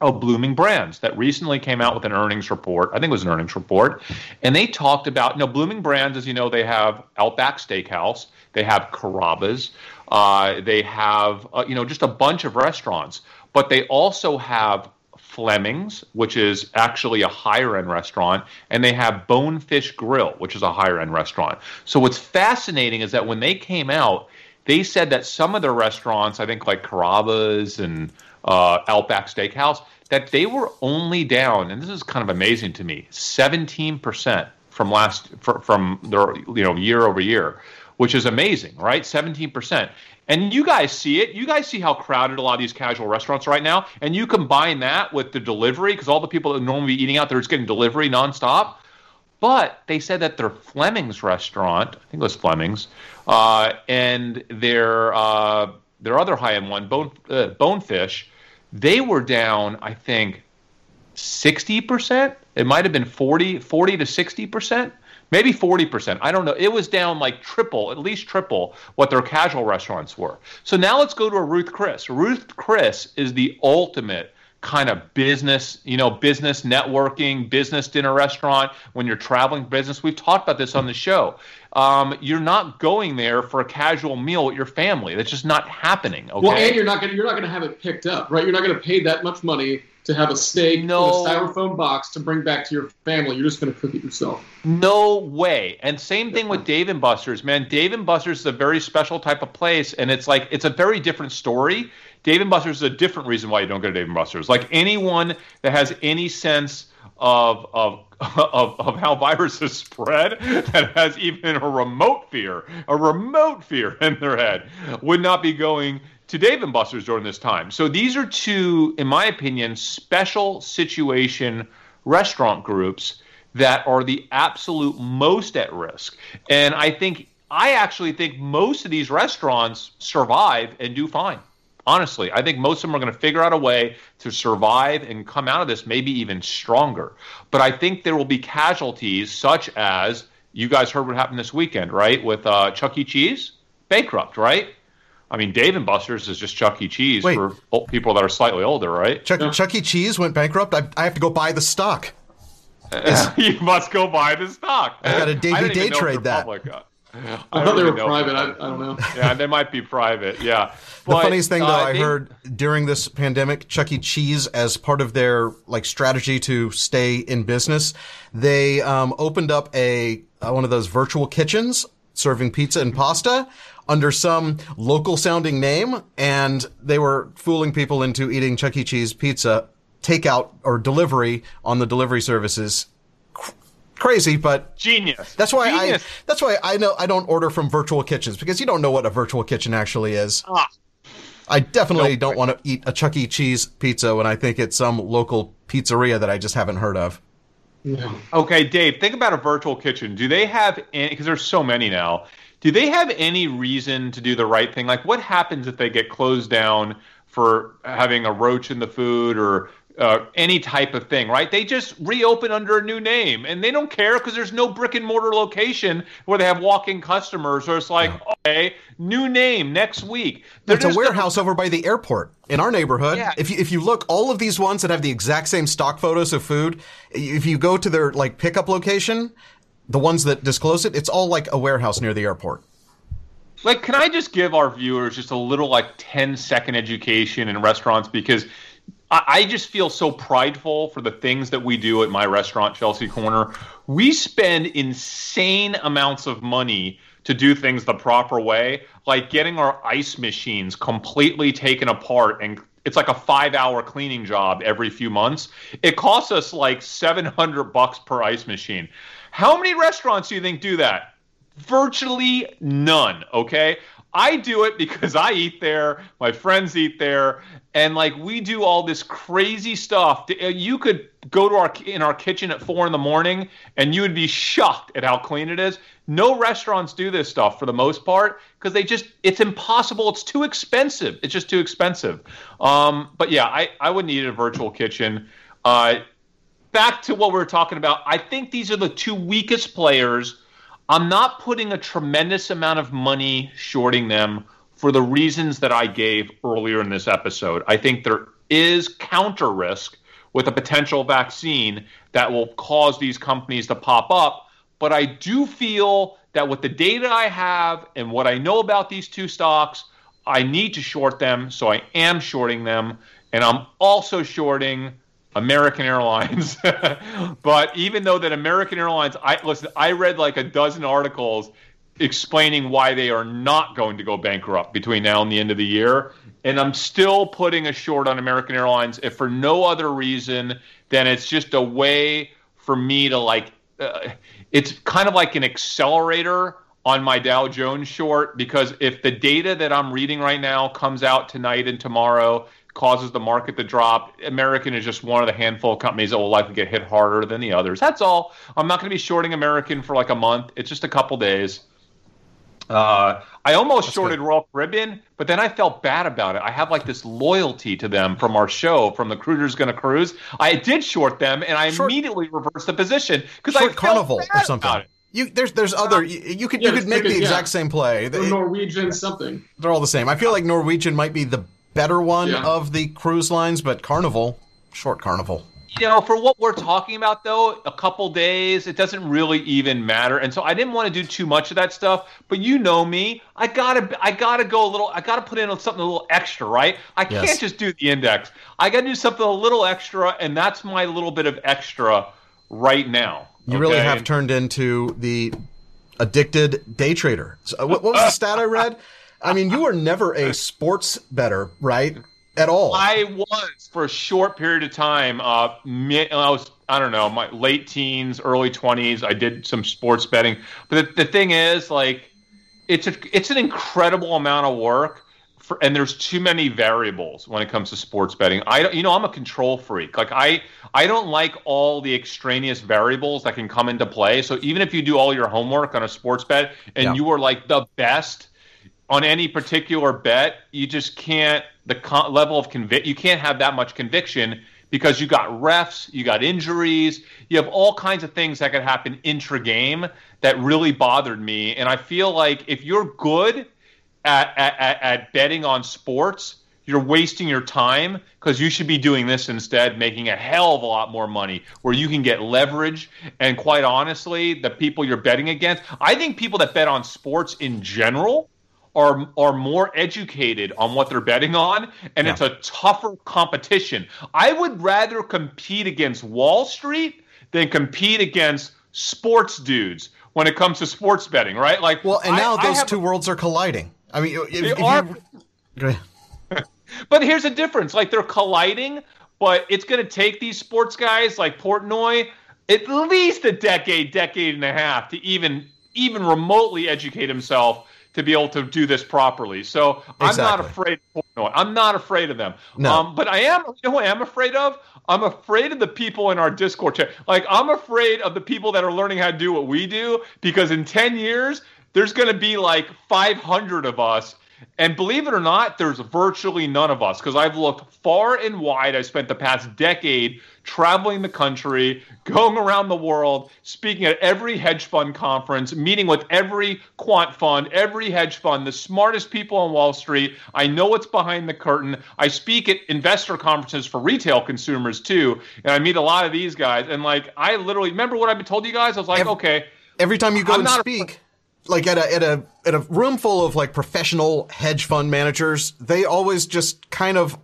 of Bloomin' Brands that recently came out with an earnings report. I think it was an earnings report. And they talked about, you know, Bloomin' Brands, as you know, they have Outback Steakhouse, they have Carrabba's, uh, they have, uh, you know, just a bunch of restaurants. But they also have Fleming's, which is actually a higher end restaurant, and they have Bonefish Grill, which is a higher end restaurant. So what's fascinating is that when they came out, they said that some of their restaurants, I think like Carrabba's and uh, Outback Steakhouse, that they were only down, and this is kind of amazing to me, 17% from last fr- from their you know year over year, which is amazing, right? 17%. And you guys see it. You guys see how crowded a lot of these casual restaurants are right now. And you combine that with the delivery, because all the people that normally be eating out, they're getting delivery nonstop. But they said that their Fleming's restaurant, I think it was Fleming's, uh, and their uh, their other high end one, Bone, uh, Bonefish, they were down, I think, 60%. It might have been 40, 40 to 60% maybe 40%. I don't know. It was down like triple, at least triple what their casual restaurants were. So now let's go to a Ruth Chris. Ruth Chris is the ultimate kind of business, you know, business networking, business dinner restaurant when you're traveling business. We've talked about this on the show. Um, you're not going there for a casual meal with your family. That's just not happening. Okay? Well, and you're not gonna you're not gonna have it picked up, right? You're not gonna pay that much money to have a steak no. in a styrofoam box to bring back to your family. You're just gonna cook it yourself. No way. And same thing with Dave and Buster's, man. Dave and Buster's is a very special type of place, and it's like it's a very different story Dave and Buster's is a different reason why you don't go to Dave and Buster's. Like anyone that has any sense of of of, of how viruses spread that has even a remote fear, a remote fear in their head, would not be going to Dave and Buster's during this time. So these are two, in my opinion, special situation restaurant groups that are the absolute most at risk. And I think I actually think most of these restaurants survive and do fine. Honestly, I think most of them are going to figure out a way to survive and come out of this maybe even stronger. But I think there will be casualties such as you guys heard what happened this weekend, right? With uh, Chuck E. Cheese bankrupt, right? I mean, Dave and Buster's is just Chuck E. Cheese Wait. for people that are slightly older, right? Chuck, yeah. Chuck E. Cheese went bankrupt. I, I have to go buy the stock. you must go buy the stock. I got a day day trade that. Public, I, thought they were private. I, I, don't know. yeah, they might be private. Yeah. But, the funniest thing, though, uh, I they, heard during this pandemic, Chuck E. Cheese, as part of their like strategy to stay in business, they um, opened up a uh, one of those virtual kitchens serving pizza and pasta under some local sounding name, and they were fooling people into eating Chuck E. Cheese pizza takeout or delivery on the delivery services crazy, but genius. That's why genius. I. That's why I know I don't order from virtual kitchens because you don't know what a virtual kitchen actually is. Ah. I definitely nope. don't want to eat a Chuck E. Cheese pizza when I think it's some local pizzeria that I just haven't heard of. Yeah. Okay, Dave, think about a virtual kitchen. Do they have any, because there's so many now, do they have any reason to do the right thing? Like, what happens if they get closed down for having a roach in the food or uh, any type of thing, right? They just reopen under a new name and they don't care because there's no brick and mortar location where they have walk-in customers. Or it's like, okay, new name next week. There's a warehouse over by the airport in our neighborhood. Yeah. If you, if you look, all of these ones that have the exact same stock photos of food, if you go to their like pickup location, the ones that disclose it, it's all like a warehouse near the airport. Like, can I just give our viewers just a little like 10 second education in restaurants because I just feel so prideful for the things that we do at my restaurant, Chelsea Corner. We spend insane amounts of money to do things the proper way, like getting our ice machines completely taken apart and it's like a five hour cleaning job every few months. It costs us like 700 bucks per ice machine. How many restaurants do you think do that? Virtually none, okay? I do it because I eat there, my friends eat there, and like we do all this crazy stuff. Uh, you could go to our in our kitchen at four in the morning, and you would be shocked at how clean it is. No restaurants do this stuff for the most part because they just it's impossible. It's too expensive. It's just too expensive. Um, but yeah, I I would need a virtual kitchen. Uh, back to what we were talking about. I think these are the two weakest players I'm not putting a tremendous amount of money shorting them for the reasons that I gave earlier in this episode. I think there is counter risk with a potential vaccine that will cause these companies to pop up. But I do feel that with the data I have and what I know about these two stocks, I need to short them. So I am shorting them. And I'm also shorting American Airlines. but even though that American Airlines, I listen, I read like a dozen articles explaining why they are not going to go bankrupt between now and the end of the year. And I'm still putting a short on American Airlines, if for no other reason than it's just a way for me to like, uh, it's kind of like an accelerator on my Dow Jones short because if the data that I'm reading right now comes out tonight and tomorrow causes the market to drop. American is just one of the handful of companies that will likely get hit harder than the others. That's all. I'm not going to be shorting American for like a month. It's just a couple days. Uh, I almost That's shorted good. Royal Caribbean, but then I felt bad about it. I have like this loyalty to them from our show, from the Cruiser's Gonna Cruise. I did short them, and I short, immediately reversed the position because I felt Carnival or something. You there's there's other you, you could Yeah, you could make the yeah. exact same play. Or They- Norwegian something. They're all the same. I feel like Norwegian might be the better one Yeah. of the cruise lines, but Carnival, short Carnival. you know, for what we're talking about, though, a couple days, it doesn't really even matter. And so I didn't want to do too much of that stuff. But you know me, I gotta, I gotta go a little, I gotta put in something a little extra, right? I Yes. can't just do the index. I gotta do something a little extra, and that's my little bit of extra right now. You really have turned into the addicted day trader. So, uh, what, what was the stat I read? I mean, you were never a sports better, right? At all. I was for a short period of time. Uh, I was I don't know my late teens, early twenties. I did some sports betting, but the, the thing is, like, it's a it's an incredible amount of work. For, and there's too many variables when it comes to sports betting. I don't, you know, I'm a control freak. Like I, I don't like all the extraneous variables that can come into play. So even if you do all your homework on a sports bet and Yeah. you are like the best, on any particular bet, you just can't the con- level of convict. You can't have that much conviction because you got refs, you got injuries, you have all kinds of things that could happen intra game that really bothered me. And I feel like if you're good at at, at, at betting on sports, you're wasting your time because you should be doing this instead, making a hell of a lot more money where you can get leverage. And quite honestly, the people you're betting against, I think people that bet on sports in general are are more educated on what they're betting on, and Yeah. it's a tougher competition. I would rather compete against Wall Street than compete against sports dudes when it comes to sports betting, right? Like, well, and now I those have two a- worlds are colliding. I mean, if, They if are- you, But here's the difference: like they're colliding, but it's going to take these sports guys like Portnoy at least a decade, decade and a half to even even remotely educate himself to be able to do this properly. So I'm not afraid of Portnoy. I'm not afraid of them. No. Um, but I am. You know what I am afraid of? I'm afraid of the people in our Discord chat. Like I'm afraid of the people that are learning how to do what we do because in 10 years there's going to be like 500 of us and believe it or not, there's virtually none of us because I've looked far and wide. I spent the past decade traveling the country, going around the world, speaking at every hedge fund conference, meeting with every quant fund, every hedge fund, the smartest people on Wall Street. I know what's behind the curtain. I speak at investor conferences for retail consumers too, and I meet a lot of these guys. And like, I literally remember what I've been told you guys. I was like, Every- okay. Every time you go I'm and not a- speak, like at a at a at a room full of like professional hedge fund managers, they always just kind of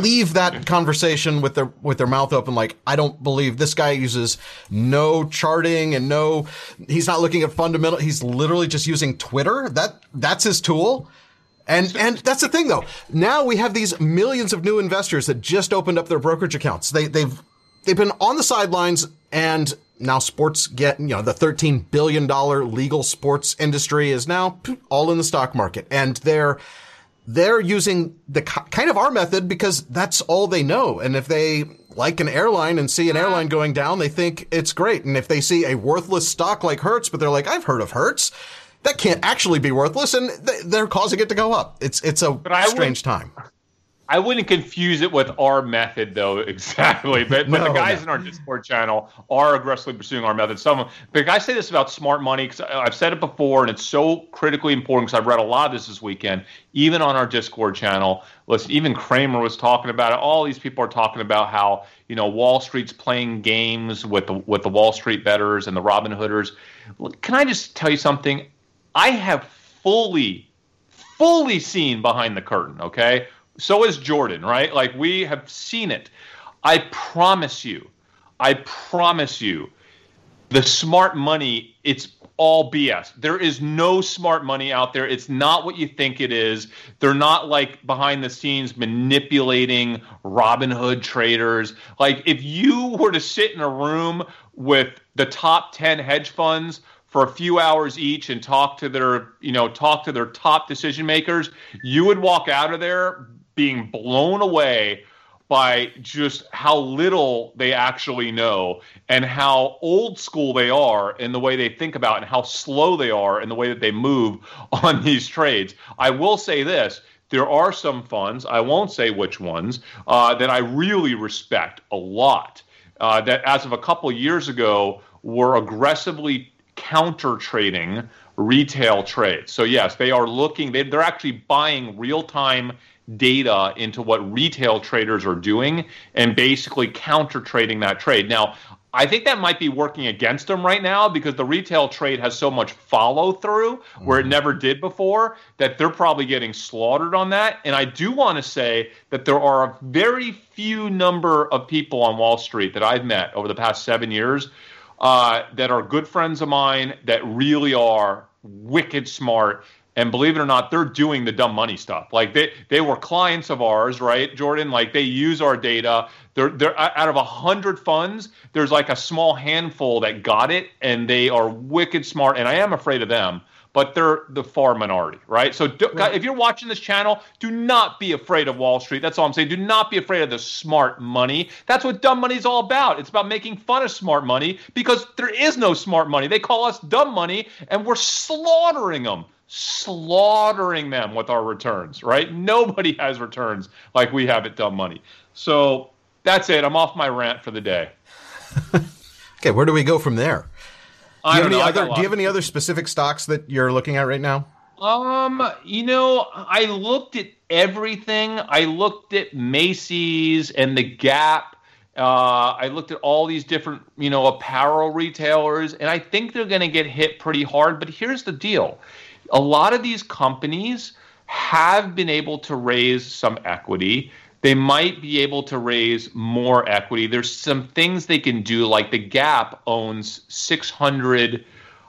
leave that conversation with their with their mouth open like I don't believe this guy uses no charting and no he's not looking at fundamental he's literally just using Twitter. That that's his tool. And and that's the thing though. Now we have these millions of new investors that just opened up their brokerage accounts. They they've they've been on the sidelines and now sports get you know the 13 billion dollar legal sports industry is now all in the stock market and they're they're using the kind of our method because that's all they know. And if they like an airline and see an airline going down, they think it's great. And if they see a worthless stock like Hertz, but they're like, I've heard of Hertz, that can't actually be worthless, and they're causing it to go up. It's it's a strange time. I wouldn't confuse it with our method, though, exactly. But, but the guys no. in our Discord channel are aggressively pursuing our method. Some, but I say this about smart money because I've said it before, and it's so critically important because I've read a lot of this this weekend, even on our Discord channel. Listen, even Cramer was talking about it. All these people are talking about how you know Wall Street's playing games with the with the Wall Street betters and the Robin Hooders. Can I just tell you something? I have fully fully seen behind the curtain, okay? So is Jordan, right? Like we have seen it. I promise you, I promise you, the smart money, it's all BS. There is no smart money out there. It's not what you think it is. They're not like behind the scenes manipulating Robinhood traders. Like if you were to sit in a room with the top 10 hedge funds for a few hours each and talk to their, you know, talk to their top decision makers, you would walk out of there being blown away by just how little they actually know and how old school they are in the way they think about and how slow they are in the way that they move on these trades. I will say this. There are some funds, I won't say which ones, uh, that I really respect a lot. Uh, that as of a couple years ago were aggressively counter trading retail trades. So yes, they are looking. They, they're actually buying real time data into what retail traders are doing and basically counter trading that trade. Now, I think that might be working against them right now because the retail trade has so much follow through where it mm-hmm. never did before that they're probably getting slaughtered on that. And I do want to say that there are a very few number of people on Wall Street that I've met over the past seven years uh, that are good friends of mine that really are wicked smart and believe it or not, they're doing the dumb money stuff. Like they they were clients of ours, right, Jordan? Like they use our data. They're they're out of a hundred funds, there's like a small handful that got it, and they are wicked smart. And I am afraid of them, but they're the far minority, right? So do, right. if you're watching this channel, do not be afraid of Wall Street. That's all I'm saying. Do not be afraid of the smart money. That's what dumb money is all about. It's about making fun of smart money because there is no smart money. They call us dumb money, and we're slaughtering them slaughtering them with our returns, right? Nobody has returns like we have at Dumb Money. So that's it. I'm off my rant for the day. okay, where do we go from there? Do you, have any other, do you have any other specific stocks that you're looking at right now? Um, you know, I looked at everything. I looked at Macy's and the Gap. Uh, I looked at all these different, you know, apparel retailers, and I think they're going to get hit pretty hard. But here's the deal: a lot of these companies have been able to raise some equity. They might be able to raise more equity. There's some things they can do, like the Gap owns 600,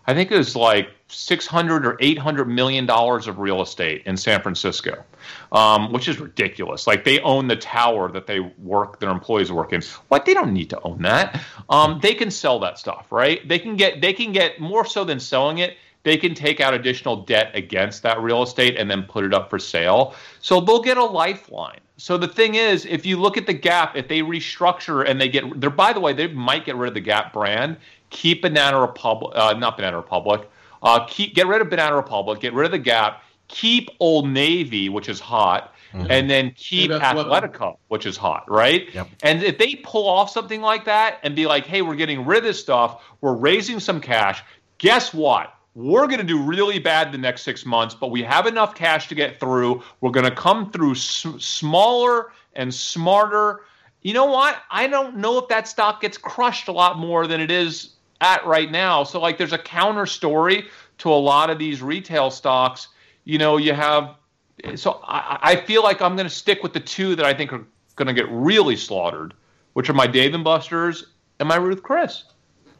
I think it was like 600 or 800 million dollars of real estate in San Francisco, um, which is ridiculous. Like they own the tower that they work, their employees work in. What they don't need to own that. Um, they can sell that stuff, right? They can get they can get more so than selling it they can take out additional debt against that real estate and then put it up for sale. So they'll get a lifeline. So the thing is, if you look at the Gap, if they restructure and they get there, by the way, they might get rid of the Gap brand, keep Banana Republic, uh, not Banana Republic, uh, keep get rid of Banana Republic, get rid of the Gap, keep Old Navy, which is hot, mm-hmm. and then keep Athletico, which is hot, right? Yep. And if they pull off something like that and be like, hey, we're getting rid of this stuff, we're raising some cash. Guess what? We're going to do really bad the next six months, but we have enough cash to get through. We're going to come through s- smaller and smarter. You know what? I don't know if that stock gets crushed a lot more than it is at right now. So, like, there's a counter story to a lot of these retail stocks. You know, you have. So I, I feel like I'm going to stick with the two that I think are going to get really slaughtered, which are my Dave and Buster's and my Ruth Chris.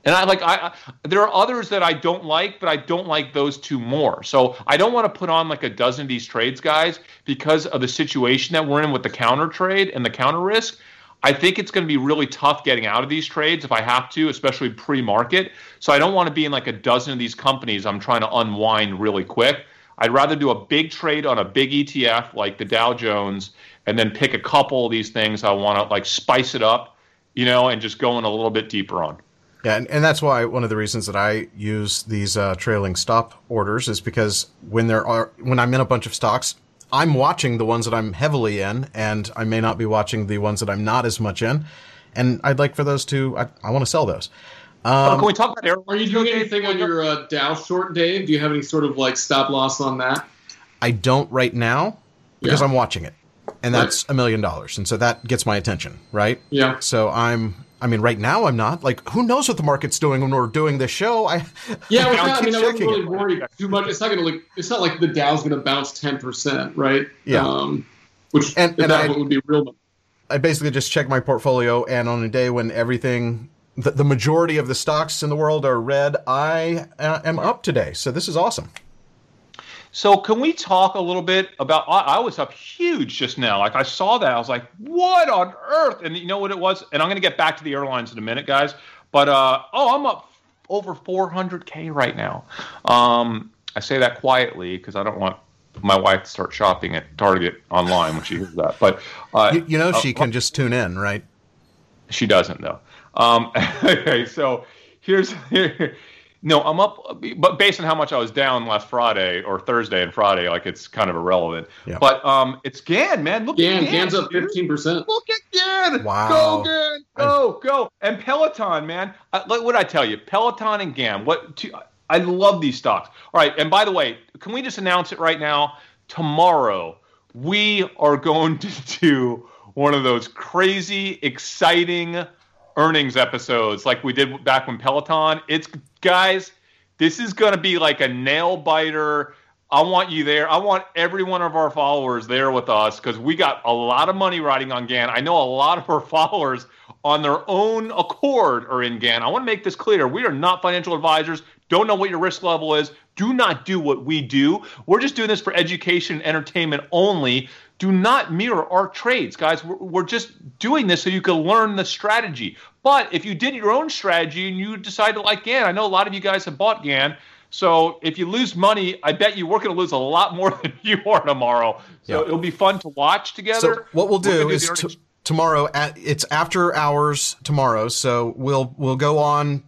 And I like I, I, there are others that I don't like, but I don't like those two more. So I don't want to put on like a dozen of these trades, guys, because of the situation that we're in with the counter trade and the counter risk. I think it's going to be really tough getting out of these trades if I have to, especially pre-market. So I don't want to be in like a dozen of these companies I'm trying to unwind really quick. I'd rather do a big trade on a big ETF like the Dow Jones and then pick a couple of these things I want to like spice it up, you know, and just go in a little bit deeper on. Yeah, and, and that's why one of the reasons that I use these uh, trailing stop orders is because when there are when I'm in a bunch of stocks, I'm watching the ones that I'm heavily in, and I may not be watching the ones that I'm not as much in. And I'd like for those to I, I want to sell those. Um, oh, can we talk about Are you doing anything on your uh, Dow short, Dave? Do you have any sort of like stop loss on that? I don't right now because yeah. I'm watching it, and that's a million dollars, and so that gets my attention, right? Yeah. So I'm I mean, right now I'm not. Like, who knows what the market's doing when we're doing this show? I yeah, I, not, I mean, I wouldn't really worry too much. It's not going to like. It's not like the Dow's going to bounce ten percent, right? Yeah. Um, which and, and that I, would be real. I basically just check my portfolio, and on a day when everything, the, the majority of the stocks in the world are red, I uh, am up today. So this is awesome. So can we talk a little bit about? I, I, was up huge just now. Like I saw that, I was like, "What on earth?" And you know what it was? And I'm going to get back to the airlines in a minute, guys. But uh, oh, I'm up over 400k right now. Um, I say that quietly because I don't want my wife to start shopping at Target online when she hears that. But uh, you, you, know, she uh, can just tune in, right? She doesn't though. Um, okay, so here's here, no, I'm up, but based on how much I was down last Friday or Thursday and Friday, like it's kind of irrelevant. Yeah. But um, it's GAN, man. Look GAN, at GAN. GAN's up 15%. Look at GAN. Wow. Go, GAN. Go, go. And Peloton, man. I, what would I tell you? Peloton and GAN. What? Two, I love these stocks. All right, and by the way, can we just announce it right now? Tomorrow, we are going to do one of those crazy, exciting earnings episodes like we did back when Peloton. It's guys, this is going to be like a nail biter. I want you there. I want every one of our followers there with us because we got a lot of money riding on GAN. I know a lot of our followers on their own accord are in GAN. I want to make this clear. We are not financial advisors. Don't know what your risk level is. Do not do what we do. We're just doing this for education and entertainment only. Do not mirror our trades, guys. We're, we're just doing this so you can learn the strategy. But if you did your own strategy and you decide to like GAN, I know a lot of you guys have bought GAN. So if you lose money, I bet you we're going to lose a lot more than you are tomorrow. So yeah. it'll be fun to watch together. So what we'll do is t- tomorrow at, it's after hours tomorrow. So we'll we'll go on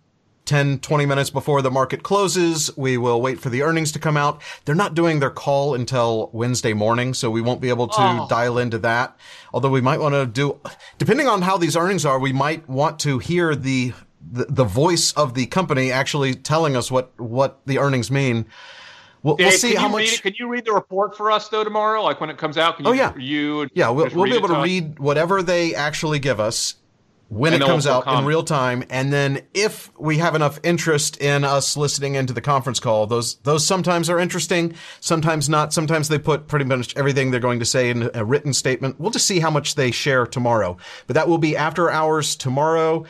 10, 20 minutes before the market closes. We will wait for the earnings to come out. They're not doing their call until Wednesday morning, so we won't be able to oh. dial into that. Although we might want to do, depending on how these earnings are, we might want to hear the the, the voice of the company actually telling us what what the earnings mean. We'll, we'll see how much. can you read the report for us though tomorrow? Like when it comes out? Can oh, you, oh yeah, you yeah. We'll, we'll be able to read whatever they actually give us when and it comes out in real time, and then if we have enough interest in us listening into the conference call, those those sometimes are interesting, sometimes not. Sometimes they put pretty much everything they're going to say in a written statement. We'll just see how much they share tomorrow, but that will be after hours tomorrow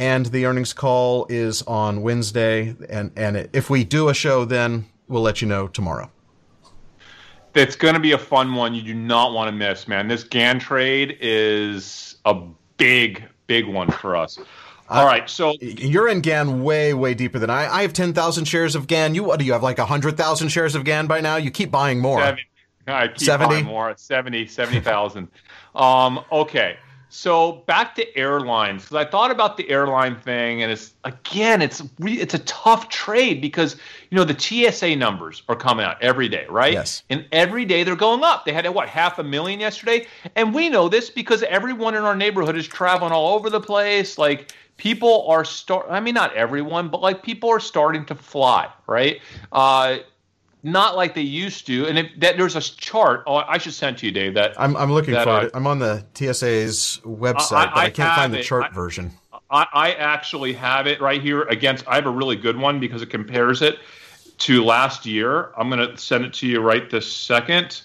and the earnings call is on Wednesday. And and if we do a show, then we'll let you know tomorrow. It's going to be a fun one. You do not want to miss, man. This GAN trade is a big, big one for us. All right, so you're in GAN way, way deeper than I. I have ten thousand shares of GAN. You what do you have like hundred thousand shares of GAN by now? You keep buying more. 70. I keep 70? buying more. 70, 70,000. um, okay. So back to airlines because I thought about the airline thing, and it's again, it's re- it's a tough trade because you know the TSA numbers are coming out every day, right? Yes. And every day they're going up. They had what half a million yesterday, and we know this because everyone in our neighborhood is traveling all over the place. Like people are start. I mean, not everyone, but like people are starting to fly, right? Uh, not like they used to. And if that there's a chart, oh, I should send to you, Dave. That I'm, I'm looking that, for uh, it. I'm on the TSA's website, I, I, but I can't find the chart I, version. I, I actually have it right here against. I have a really good one because it compares it to last year. I'm going to send it to you right this second.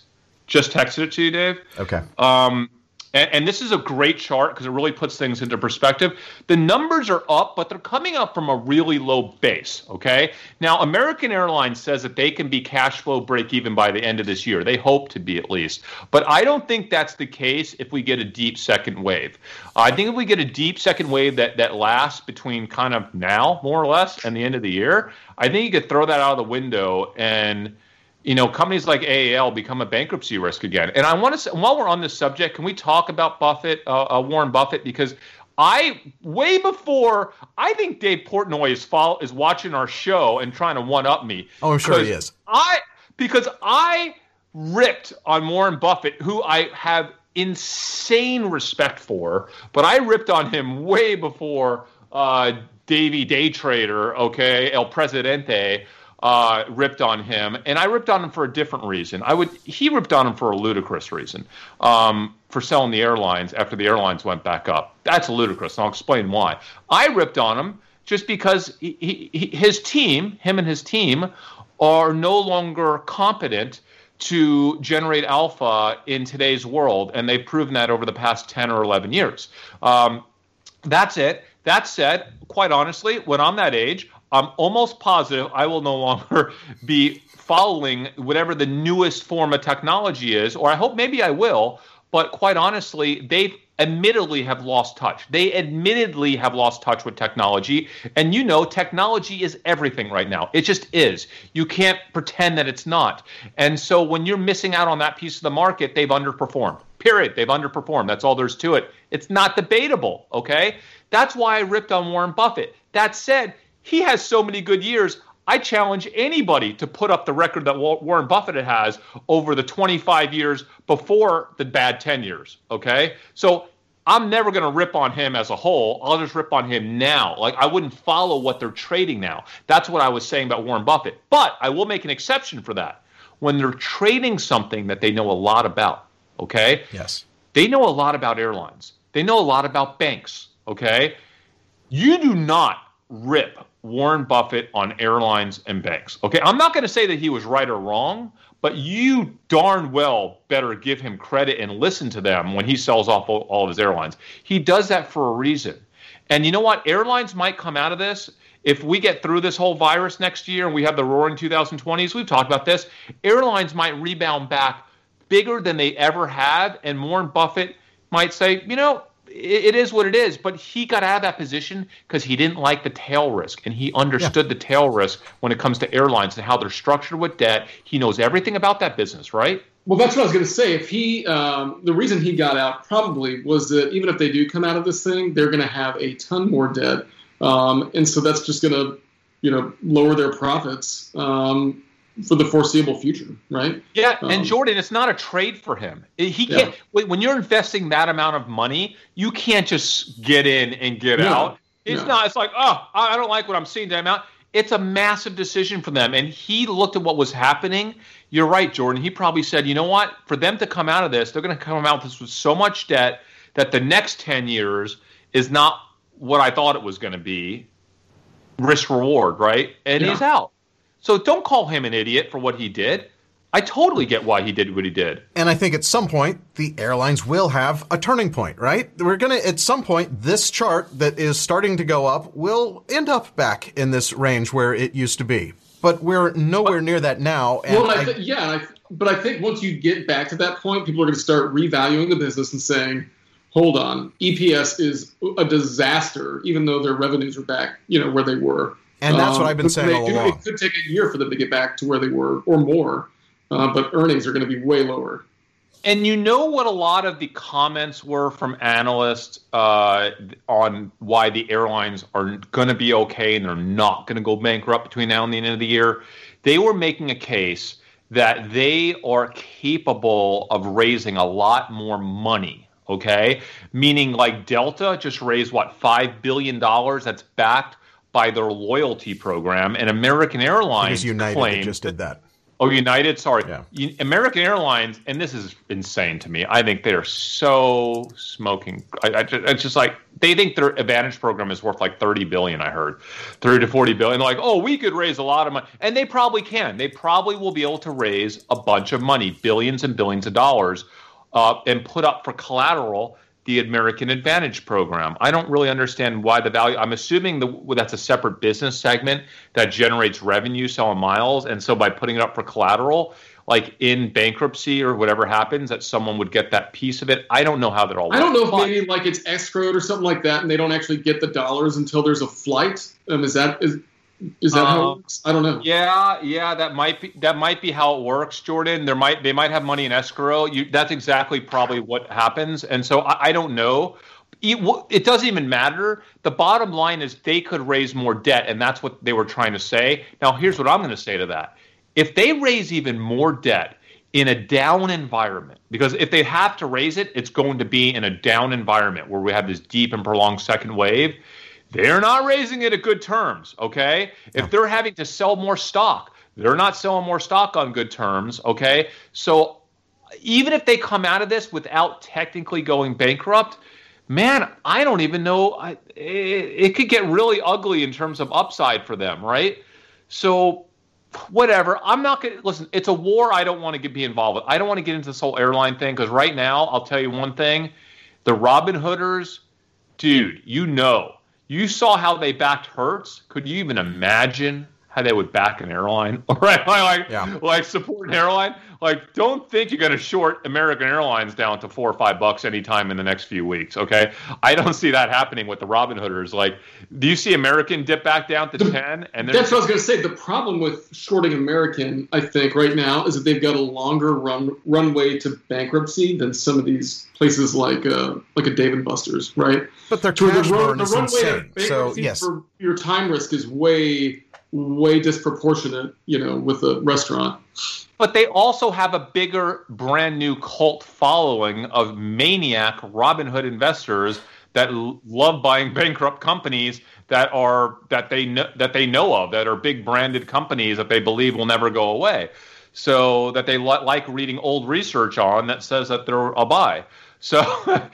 Just texted it to you, Dave. Okay. Um, and, and this is a great chart because it really puts things into perspective. The numbers are up, but they're coming up from a really low base. Okay. Now, American Airlines says that they can be cash flow break even by the end of this year. They hope to be at least. But I don't think that's the case if we get a deep second wave. I think if we get a deep second wave that, that lasts between kind of now, more or less, and the end of the year, I think you could throw that out of the window and you know, companies like AAL become a bankruptcy risk again. And I want to, say, while we're on this subject, can we talk about Buffett, uh, uh, Warren Buffett? Because I, way before, I think Dave Portnoy is follow, is watching our show and trying to one up me. Oh, I'm sure he is. I because I ripped on Warren Buffett, who I have insane respect for, but I ripped on him way before uh, Davey Day Trader, okay, El Presidente uh, ripped on him, and I ripped on him for a different reason. I would he ripped on him for a ludicrous reason um, for selling the airlines after the airlines went back up. That's ludicrous, and I'll explain why. I ripped on him just because he, he, his team, him and his team, are no longer competent to generate alpha in today's world, and they've proven that over the past ten or eleven years. Um, that's it. That said, quite honestly, when I'm that age, I'm almost positive I will no longer be following whatever the newest form of technology is, or I hope maybe I will. But quite honestly, they've admittedly have lost touch. They admittedly have lost touch with technology. And you know, technology is everything right now. It just is. You can't pretend that it's not. And so when you're missing out on that piece of the market, they've underperformed. Period. They've underperformed. That's all there's to it. It's not debatable. Okay. That's why I ripped on Warren Buffett. That said, he has so many good years. I challenge anybody to put up the record that Warren Buffett has over the 25 years before the bad 10 years. Okay. So I'm never going to rip on him as a whole. I'll just rip on him now. Like I wouldn't follow what they're trading now. That's what I was saying about Warren Buffett. But I will make an exception for that. When they're trading something that they know a lot about, okay? Yes. They know a lot about airlines. They know a lot about banks, okay? You do not rip Warren Buffett on airlines and banks. Okay, I'm not going to say that he was right or wrong, but you darn well better give him credit and listen to them when he sells off all, of his airlines. He does that for a reason. And you know what? Airlines might come out of this. If we get through this whole virus next year and we have the roaring 2020s, we've talked about this, airlines might rebound back bigger than they ever have. And Warren Buffett might say, you know, it is what it is. But he got out of that position because he didn't like the tail risk, and he understood yeah. the tail risk when it comes to airlines and how they're structured with debt. He knows everything about that business, right? Well, that's what I was going to say. If he, um, the reason he got out probably was that even if they do come out of this thing, they're going to have a ton more debt, um, and so that's just going to, you know, lower their profits. Um, for the foreseeable future, right? Yeah, um, and Jordan, it's not a trade for him. He can't. Yeah. When you're investing that amount of money, you can't just get in and get no, out. It's no. not. It's like, oh, I don't like what I'm seeing. That amount. It's a massive decision for them, and he looked at what was happening. You're right, Jordan. He probably said, you know what? For them to come out of this, they're going to come out this with so much debt that the next ten years is not what I thought it was going to be. Risk reward, right? And yeah. he's out. So don't call him an idiot for what he did. I totally get why he did what he did. And I think at some point, the airlines will have a turning point, right? We're going to, at some point, this chart that is starting to go up will end up back in this range where it used to be. But we're nowhere near that now. well, I th- yeah, I th- but I think once you get back to that point, people are going to start revaluing the business and saying, hold on, EPS is a disaster, even though their revenues are back, you know, where they were. And that's um, what I've been saying all along. It could take a year for them to get back to where they were or more, uh, but earnings are going to be way lower. And you know what a lot of the comments were from analysts uh, on why the airlines are going to be okay and they're not going to go bankrupt between now and the end of the year? They were making a case that they are capable of raising a lot more money. Okay, meaning like Delta just raised what five billion dollars that's backed by their loyalty program, and American Airlines because United claimed, just did that. Oh, United, sorry, yeah. American Airlines, and this is insane to me. I think they are so smoking. I, I it's just like they think their Advantage program is worth like thirty billion. I heard thirty to forty billion. They're like, oh, we could raise a lot of money, and they probably can. They probably will be able to raise a bunch of money, billions and billions of dollars, uh, and put up for collateral the American Advantage program. I don't really understand why the value. I'm assuming the, that's a separate business segment that generates revenue selling miles, and so by putting it up for collateral, like in bankruptcy or whatever happens, that someone would get that piece of it. I don't know how that all. Works. I don't know if maybe like it's escrowed or something like that, and they don't actually get the dollars until there's a flight. Um, is that is is that how it um, works? I don't know. Yeah, yeah, that might be that might be how it works, Jordan. There might they might have money in escrow. You, that's exactly probably what happens, and so I, I don't know. It, it doesn't even matter. The bottom line is they could raise more debt, and that's what they were trying to say. Now, here's what I'm going to say to that: if they raise even more debt in a down environment, because if they have to raise it, it's going to be in a down environment where we have this deep and prolonged second wave they're not raising it at good terms, okay? If they're having to sell more stock, they're not selling more stock on good terms, okay? So even if they come out of this without technically going bankrupt, man, I don't even know. I, it, it could get really ugly in terms of upside for them, right? So whatever. I'm not going to listen. It's a war I don't want to be involved with. I don't want to get into this whole airline thing because right now, I'll tell you one thing: the Robin Hooders, dude, you know you saw how they backed Hertz. Could you even imagine how they would back an airline? right? Like, yeah. like support an airline. Like, don't think you're going to short American Airlines down to four or five bucks anytime in the next few weeks. Okay, I don't see that happening with the Robin Hooders. Like, do you see American dip back down to the, ten? And that's what I was going to say. The problem with shorting American, I think, right now is that they've got a longer run runway to bankruptcy than some of these places like uh, like a Dave and Buster's, right? But their cash the, burn the is insane. So yes, your time risk is way way disproportionate, you know, with a restaurant. But they also have a bigger, brand new cult following of maniac Robin Hood investors that l- love buying bankrupt companies that are that they know that they know of that are big branded companies that they believe will never go away. So that they li- like reading old research on that says that they're a buy. So,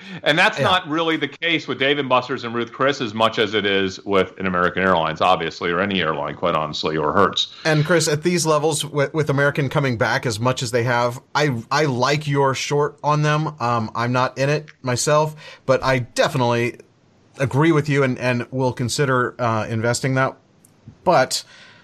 and that's yeah. not really the case with Dave and Buster's and Ruth Chris as much as it is with an American Airlines, obviously, or any airline, quite honestly, or Hertz. And Chris, at these levels, with, with American coming back as much as they have, I I like your short on them. Um, I'm not in it myself, but I definitely agree with you and and will consider uh, investing that. But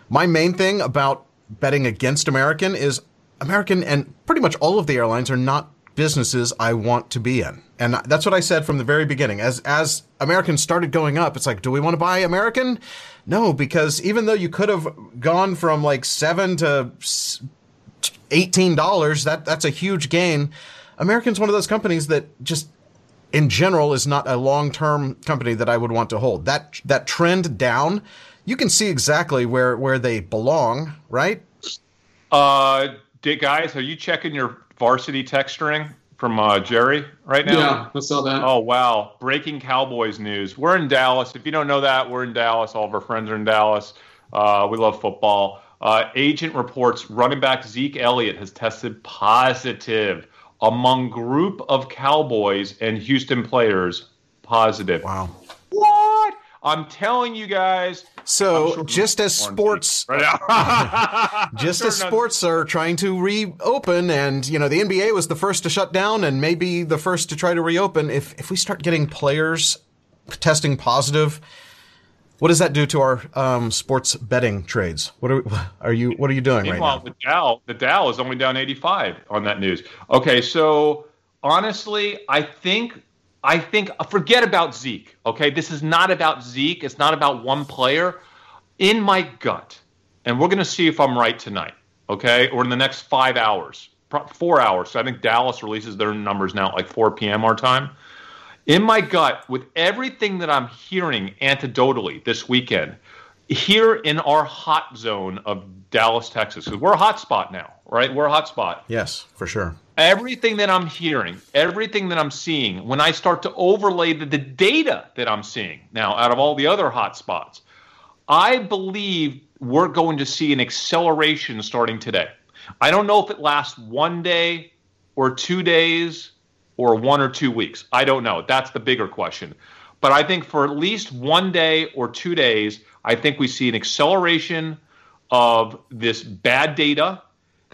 my main thing about betting against American is American and pretty much all of the airlines are not businesses I want to be in. And that's what I said from the very beginning. As as Americans started going up, it's like, do we want to buy American? No, because even though you could have gone from like 7 to 18 dollars, that that's a huge gain. American's one of those companies that just in general is not a long-term company that I would want to hold. That that trend down, you can see exactly where where they belong, right? Uh Dick, guys, are you checking your varsity Texturing from uh, Jerry right now? Yeah, I saw that. Oh, wow. Breaking Cowboys news. We're in Dallas. If you don't know that, we're in Dallas. All of our friends are in Dallas. Uh, we love football. Uh, agent reports running back Zeke Elliott has tested positive among group of Cowboys and Houston players. Positive. Wow. What? I'm telling you guys. So sure just as sports, right just sure as sports are trying to reopen, and you know the NBA was the first to shut down, and maybe the first to try to reopen. If if we start getting players testing positive, what does that do to our um, sports betting trades? What are are you what are you doing Meanwhile, right now? The Dow the Dow is only down 85 on that news. Okay, so honestly, I think I think uh, forget about Zeke. Okay, this is not about Zeke. It's not about one player. In my gut, and we're going to see if I'm right tonight. Okay, or in the next five hours, four hours. So I think Dallas releases their numbers now at like 4 p.m. our time. In my gut, with everything that I'm hearing anecdotally this weekend, here in our hot zone of Dallas, Texas, because we're a hot spot now, right? We're a hot spot. Yes, for sure everything that I'm hearing, everything that I'm seeing, when I start to overlay the, the data that I'm seeing now out of all the other hot spots, I believe we're going to see an acceleration starting today. I don't know if it lasts one day or two days or one or two weeks. I don't know. That's the bigger question. But I think for at least one day or two days, I think we see an acceleration of this bad data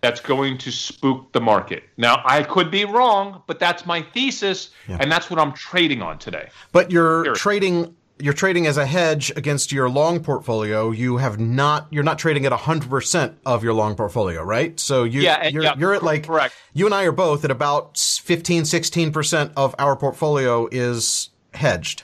that's going to spook the market. Now, I could be wrong, but that's my thesis, yeah. and that's what I'm trading on today. But you're trading you're trading as a hedge against your long portfolio. You have not you're not trading at 100% of your long portfolio, right? So you yeah, you're, yeah, you're at like correct. you and I are both at about 15 16% of our portfolio is hedged.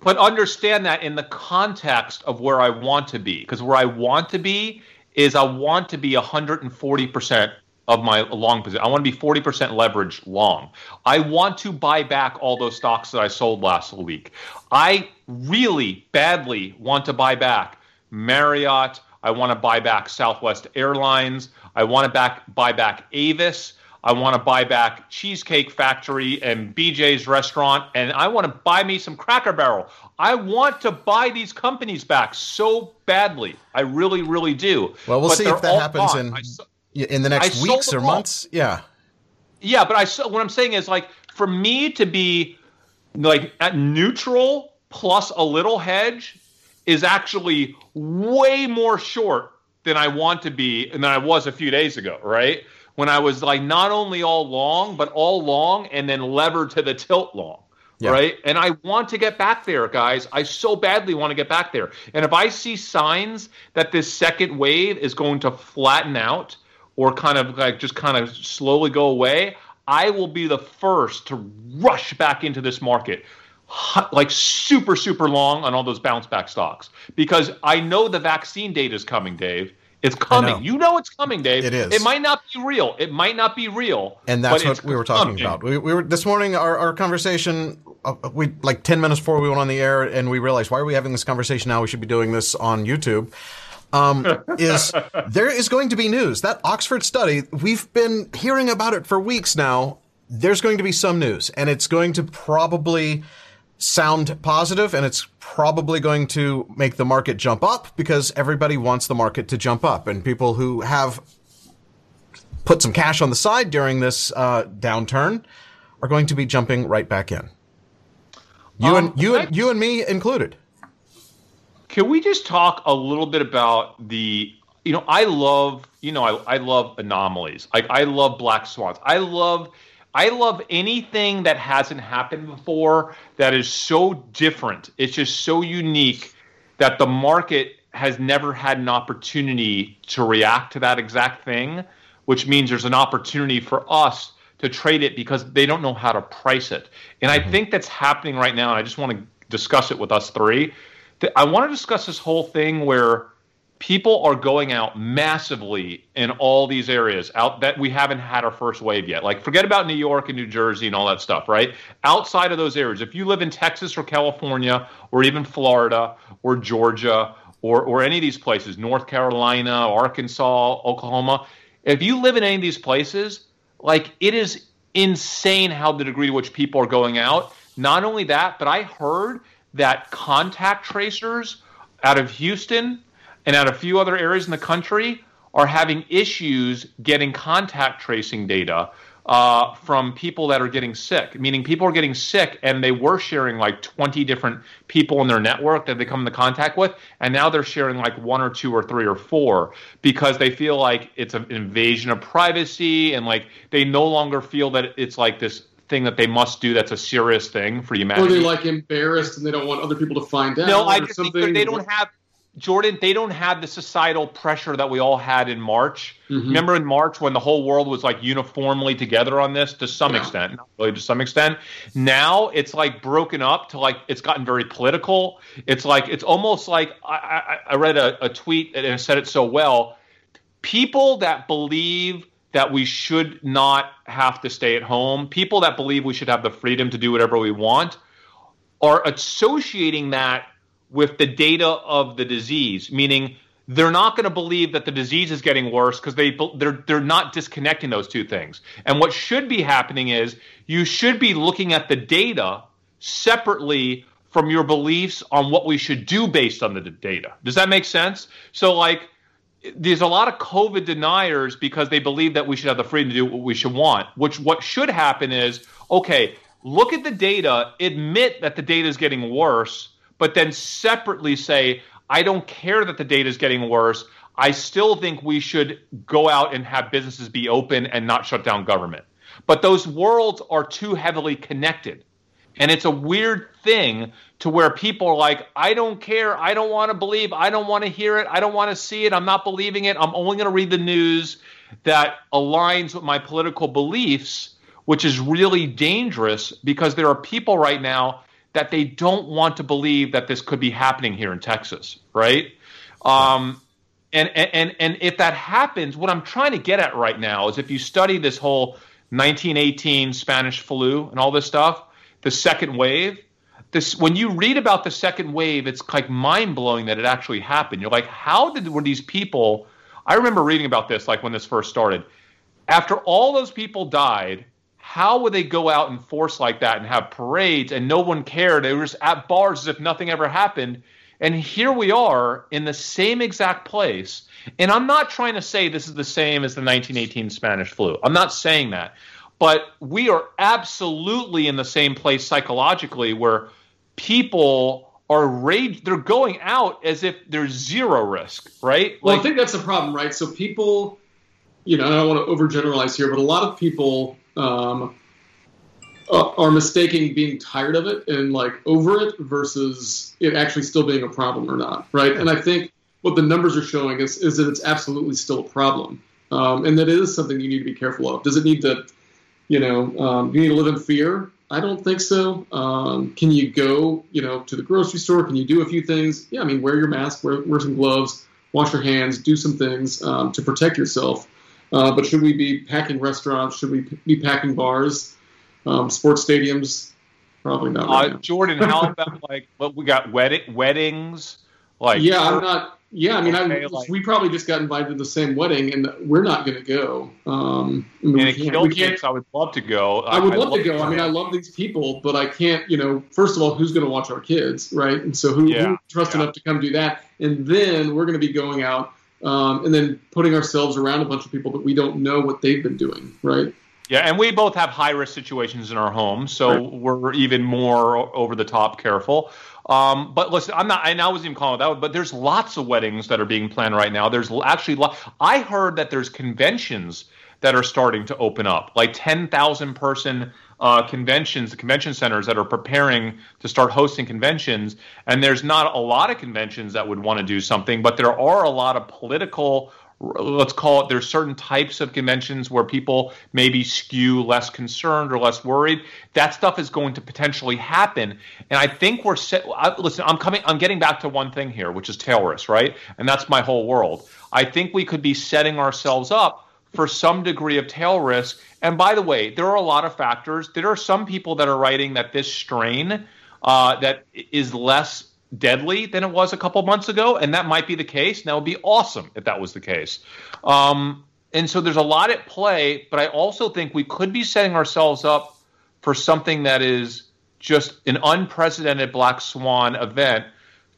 But understand that in the context of where I want to be because where I want to be is I want to be 140% of my long position. I want to be 40% leverage long. I want to buy back all those stocks that I sold last week. I really badly want to buy back Marriott. I want to buy back Southwest Airlines. I want to back buy back Avis. I want to buy back Cheesecake Factory and BJ's Restaurant, and I want to buy me some Cracker Barrel. I want to buy these companies back so badly. I really, really do. Well, we'll but see if that happens in in the next I weeks or months. Yeah. Yeah, but I what I'm saying is like for me to be like at neutral plus a little hedge is actually way more short than I want to be and than I was a few days ago, right? When I was like not only all long, but all long and then levered to the tilt long. Yeah. Right. And I want to get back there, guys. I so badly want to get back there. And if I see signs that this second wave is going to flatten out or kind of like just kind of slowly go away, I will be the first to rush back into this market like super super long on all those bounce back stocks because I know the vaccine data is coming, Dave, it's coming. Know. You know it's coming, Dave. It is. It might not be real. It might not be real. And that's what we were talking coming. about. We, we, were this morning. Our, our conversation. Uh, we like ten minutes before we went on the air, and we realized why are we having this conversation now? We should be doing this on YouTube. um, is there is going to be news. That Oxford study, we've been hearing about it for weeks now. There's going to be some news, and it's going to probably sound positive, and it's probably going to make the market jump up because everybody wants the market to jump up, and people who have put some cash on the side during this uh, downturn are going to be jumping right back in. You um, and you and you and me included. Can we just talk a little bit about the you know, I love, you know, I, I love anomalies. Like I love black swans. I love I love anything that hasn't happened before that is so different. It's just so unique that the market has never had an opportunity to react to that exact thing, which means there's an opportunity for us to trade it because they don't know how to price it. And I mm-hmm. think that's happening right now. And I just want to discuss it with us three. I want to discuss this whole thing where people are going out massively in all these areas out that we haven't had our first wave yet. Like forget about New York and New Jersey and all that stuff, right? Outside of those areas, if you live in Texas or California or even Florida or Georgia or or any of these places, North Carolina, Arkansas, Oklahoma, if you live in any of these places, like it is insane how the degree to which people are going out. Not only that, but I heard that contact tracers out of Houston and out of a few other areas in the country are having issues getting contact tracing data uh, from people that are getting sick, meaning people are getting sick and they were sharing like 20 different people in their network that they come into contact with, and now they're sharing like one or two or three or four because they feel like it's an invasion of privacy and like they no longer feel that it's like this thing that they must do that's a serious thing for humanity. Or they like embarrassed and they don't want other people to find out. No, I just think they don't have Jordan, they don't have the societal pressure that we all had in March. Mm-hmm. Remember in March when the whole world was like uniformly together on this to some yeah. extent, not really to some extent. Now it's like broken up to like it's gotten very political. It's like it's almost like I, I, I read a, a tweet and said it so well. People that believe that we should not have to stay at home, people that believe we should have the freedom to do whatever we want, are associating that with the data of the disease, meaning they're not going to believe that the disease is getting worse because they they're they're not disconnecting those two things. And what should be happening is you should be looking at the data separately from your beliefs on what we should do based on the data. Does that make sense? So like there's a lot of COVID deniers because they believe that we should have the freedom to do what we should want. Which what should happen is okay, look at the data, admit that the data is getting worse but then separately say, I don't care that the data is getting worse. I still think we should go out and have businesses be open and not shut down government. But those worlds are too heavily connected. And it's a weird thing to where people are like, I don't care. I don't want to believe. I don't want to hear it. I don't want to see it. I'm not believing it. I'm only going to read the news that aligns with my political beliefs, which is really dangerous because there are people right now that they don't want to believe that this could be happening here in Texas, right? Um, and, and, and if that happens, what I'm trying to get at right now is if you study this whole 1918 Spanish flu and all this stuff, the second wave, this when you read about the second wave, it's like mind blowing that it actually happened. You're like, how did were these people? I remember reading about this like when this first started. After all those people died, how would they go out in force like that and have parades and no one cared? They were just at bars as if nothing ever happened. And here we are in the same exact place. And I'm not trying to say this is the same as the 1918 Spanish flu. I'm not saying that. But we are absolutely in the same place psychologically where people are rage they're going out as if there's zero risk, right? Well, I think that's the problem, right? So people, you know, I don't want to overgeneralize here, but a lot of people um, uh, are mistaking being tired of it and like over it versus it actually still being a problem or not, right? And I think what the numbers are showing is, is that it's absolutely still a problem, um, and that is something you need to be careful of. Does it need to, you know, um, you need to live in fear? I don't think so. Um, can you go, you know, to the grocery store? Can you do a few things? Yeah, I mean, wear your mask, wear, wear some gloves, wash your hands, do some things um, to protect yourself. Uh, but should we be packing restaurants? Should we be packing bars, um, sports stadiums? Probably not. Right uh, Jordan, how about like what we got wedding weddings? Like yeah, I'm not. Yeah, I mean, okay, I, like, we probably just got invited to the same wedding, and we're not going to go. Um, I mean, and we can't, we can't, I would love to go. I would love, love, to go. I mean, I love these people, but I can't. You know, first of all, who's going to watch our kids, right? And so, who, yeah, who trust yeah. enough to come do that? And then we're going to be going out, um, and then putting ourselves around a bunch of people that we don't know what they've been doing, right? Yeah, and we both have high risk situations in our homes, so right. we're even more over the top careful. Um, but listen, I'm not. I wasn't even calling it that, but there's lots of weddings that are being planned right now. There's actually, I heard that there's conventions that are starting to open up, like 10,000 person uh, conventions, the convention centers that are preparing to start hosting conventions. And there's not a lot of conventions that would want to do something, but there are a lot of political let's call it there's certain types of conventions where people maybe skew less concerned or less worried. That stuff is going to potentially happen. And i think we're set I, listen i'm coming i'm getting back to one thing here which is risk right? And that's my whole world. I think we could be setting ourselves up for some degree of tail risk and by the way there are a lot of factors there are some people that are writing that this strain uh, that is less deadly than it was a couple months ago, and that might be the case. And that would be awesome if that was the case. Um, and so there's a lot at play, but I also think we could be setting ourselves up for something that is just an unprecedented black swan event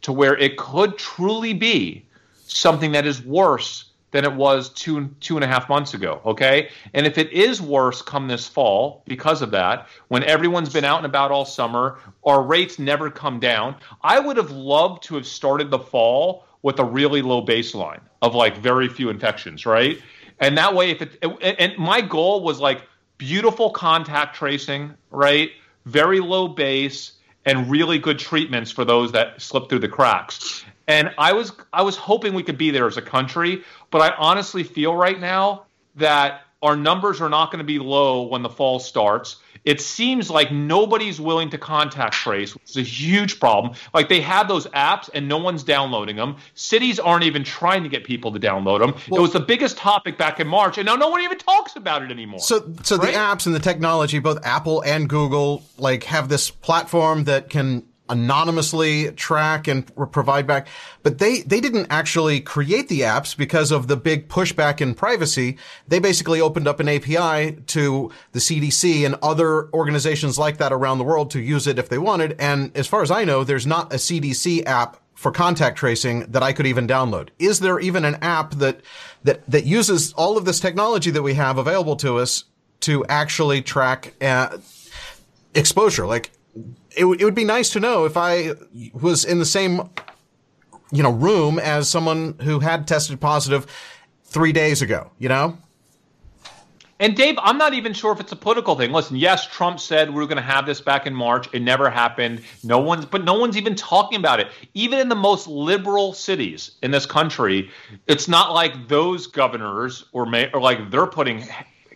to where it could truly be something that is worse than it was two two and a half months ago. Okay, and if it is worse come this fall because of that, when everyone's been out and about all summer, our rates never come down. I would have loved to have started the fall with a really low baseline of like very few infections, right? And that way, if it and my goal was like beautiful contact tracing, right? Very low base and really good treatments for those that slip through the cracks. And I was I was hoping we could be there as a country, but I honestly feel right now that our numbers are not going to be low when the fall starts. It seems like nobody's willing to contact trace, which is a huge problem. Like they have those apps and no one's downloading them. Cities aren't even trying to get people to download them. Well, it was the biggest topic back in March, and now no one even talks about it anymore. So, so right? the apps and the technology, both Apple and Google, like have this platform that can anonymously track and provide back. But they, they didn't actually create the apps because of the big pushback in privacy. They basically opened up an API to the CDC and other organizations like that around the world to use it if they wanted. And as far as I know, there's not a CDC app for contact tracing that I could even download. Is there even an app that, that, that uses all of this technology that we have available to us to actually track uh, exposure? Like, it, w- it would be nice to know if I was in the same, you know, room as someone who had tested positive three days ago, you know? And Dave, I'm not even sure if it's a political thing. Listen, yes, Trump said we are going to have this back in March. It never happened. No one's, but no one's even talking about it. Even in the most liberal cities in this country, it's not like those governors or, may, or like they're putting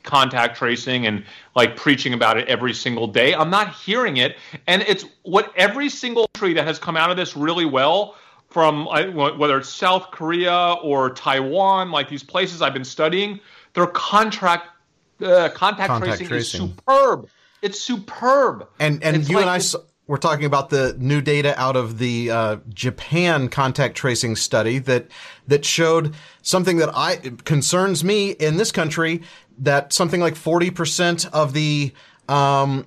contact tracing and like preaching about it every single day. I'm not hearing it. And it's what every single country that has come out of this really well from whether it's South Korea or Taiwan, like these places I've been studying, their contract uh, contact, contact tracing, tracing, is superb. It's superb. And and it's you like, and I we're talking about the new data out of the uh, Japan contact tracing study that that showed something that I concerns me in this country that something like 40% of the um,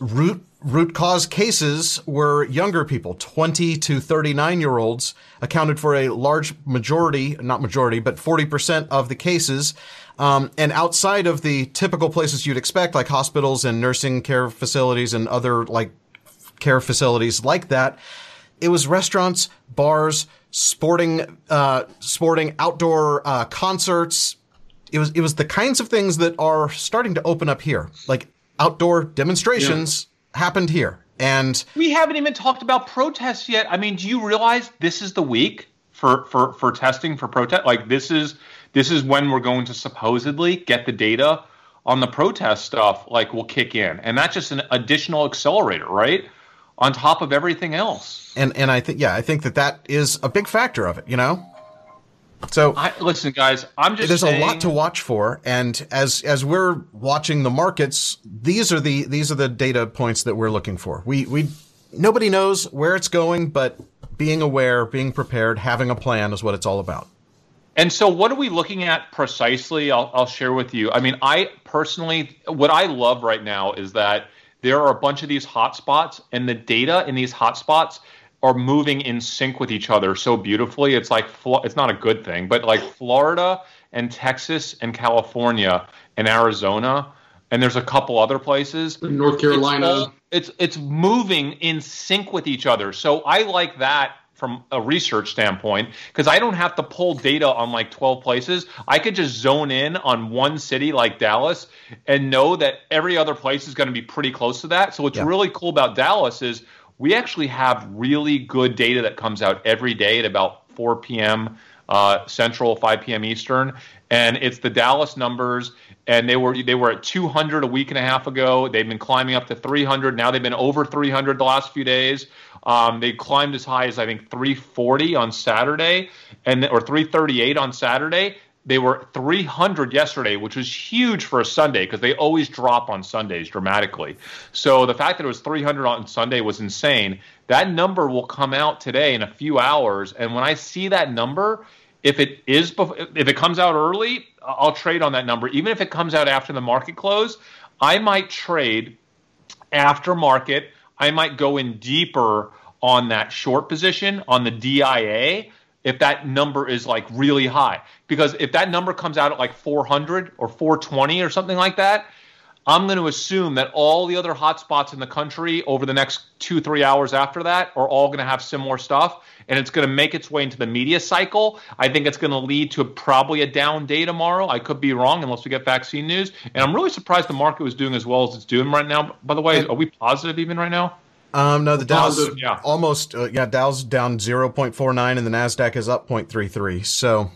root root cause cases were younger people, 20 to 39 year olds accounted for a large majority, not majority, but 40% of the cases. Um, and outside of the typical places you'd expect, like hospitals and nursing care facilities and other like care facilities like that, it was restaurants, bars, sporting, uh, sporting outdoor uh, concerts, it was it was the kinds of things that are starting to open up here, like outdoor demonstrations yeah. happened here, and we haven't even talked about protests yet. I mean, do you realize this is the week for for for testing for protest? Like this is this is when we're going to supposedly get the data on the protest stuff. Like will kick in, and that's just an additional accelerator, right? On top of everything else. And and I think yeah, I think that that is a big factor of it. You know. So I, listen, guys, I'm just there's saying, a lot to watch for, and as as we're watching the markets, these are the these are the data points that we're looking for. We we nobody knows where it's going, but being aware, being prepared, having a plan is what it's all about. And so, what are we looking at precisely? I'll, I'll share with you. I mean, I personally, what I love right now is that there are a bunch of these hotspots, and the data in these hotspots are moving in sync with each other so beautifully. It's like it's not a good thing, but like Florida and Texas and California and Arizona, and there's a couple other places. North Carolina. It's, it's it's moving in sync with each other. So I like that from a research standpoint because I don't have to pull data on like 12 places. I could just zone in on one city like Dallas and know that every other place is going to be pretty close to that. So what's yeah. really cool about Dallas is we actually have really good data that comes out every day at about 4 p.m. Uh, Central, 5 p.m. Eastern, and it's the Dallas numbers. And they were they were at 200 a week and a half ago. They've been climbing up to 300. Now they've been over 300 the last few days. Um, they climbed as high as I think 340 on Saturday, and or 338 on Saturday. They were 300 yesterday, which was huge for a Sunday because they always drop on Sundays dramatically. So the fact that it was 300 on Sunday was insane. That number will come out today in a few hours, and when I see that number, if it is if it comes out early, I'll trade on that number. Even if it comes out after the market close, I might trade after market I might go in deeper on that short position on the DIA if that number is like really high. Because if that number comes out at like 400 or 420 or something like that, I'm going to assume that all the other hotspots in the country over the next two, three hours after that are all going to have similar stuff. And it's going to make its way into the media cycle. I think it's going to lead to probably a down day tomorrow. I could be wrong unless we get vaccine news. And I'm really surprised the market was doing as well as it's doing right now. By the way, are we positive even right now? Um, no, the Dow's yeah. almost uh, yeah Dow's down zero point four nine, and the Nasdaq is up 0.33. So,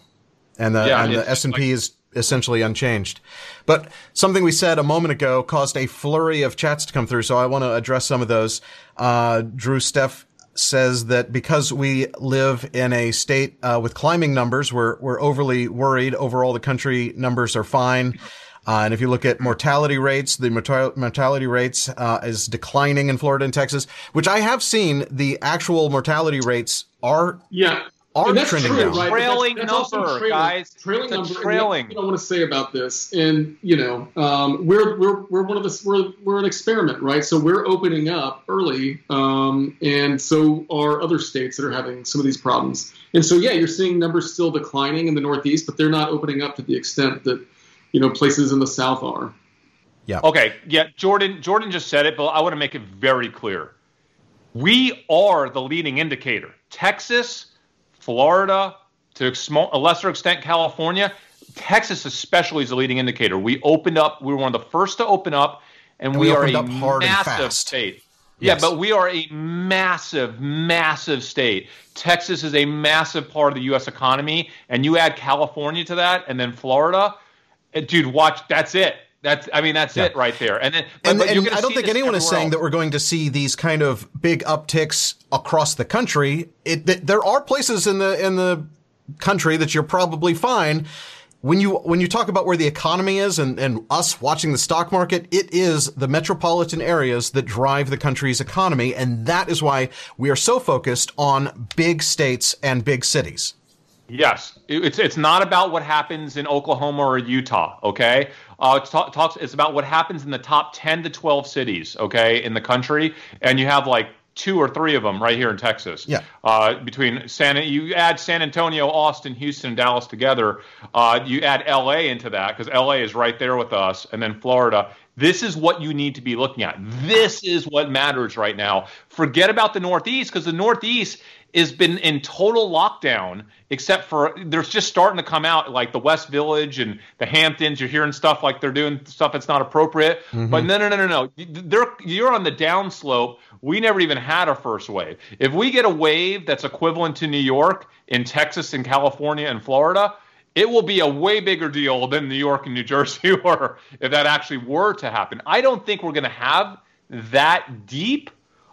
and the yeah, and the S and P is essentially unchanged. But something we said a moment ago caused a flurry of chats to come through, so I want to address some of those. Uh, Drew Steph says that because we live in a state uh, with climbing numbers, we're we're overly worried. Overall, the country numbers are fine. Uh, and if you look at mortality rates, the mortality rates uh, is declining in Florida and Texas, which I have seen. The actual mortality rates are yeah are and that's trending true, down. Right? Trailing that's, that's number, trailing, guys. Trailing it's number. Trailing. I want to say about this, and you know, um, we're we're we're one of the we're we're an experiment, right? So we're opening up early, um, and so are other states that are having some of these problems. And so, yeah, you're seeing numbers still declining in the Northeast, but they're not opening up to the extent that you know places in the South are. Yeah. Okay. Yeah. Jordan. Jordan just said it, but I want to make it very clear. We are the leading indicator. Texas Florida, to a lesser extent, California. Texas, especially, is a leading indicator. We opened up, we were one of the first to open up, and, and we, we are a massive state. Yes. Yeah, but we are a massive, massive state. Texas is a massive part of the U.S. economy, and you add California to that, and then Florida, dude, watch. That's it. That's, I mean, that's yeah. it right there. And then, but, and, but and I don't think anyone is saying else. that we're going to see these kind of big upticks across the country. It, th- there are places in the in the country that you're probably fine. When you when you talk about where the economy is and, and us watching the stock market, it is the metropolitan areas that drive the country's economy, and that is why we are so focused on big states and big cities. Yes, it's it's not about what happens in Oklahoma or Utah. Okay, uh, it talks. It's about what happens in the top ten to twelve cities. Okay, in the country, and you have like two or three of them right here in Texas. Yeah. Uh, between San, you add San Antonio, Austin, Houston, and Dallas together. Uh, you add L.A. into that because L.A. is right there with us, and then Florida. This is what you need to be looking at. This is what matters right now. Forget about the Northeast because the Northeast has been in total lockdown, except for there's just starting to come out like the West Village and the Hamptons. You're hearing stuff like they're doing stuff that's not appropriate. Mm-hmm. But no, no, no, no, no. They're, you're on the downslope. We never even had a first wave. If we get a wave that's equivalent to New York, in Texas, and California, and Florida, it will be a way bigger deal than New York and New Jersey were if that actually were to happen. I don't think we're going to have that deep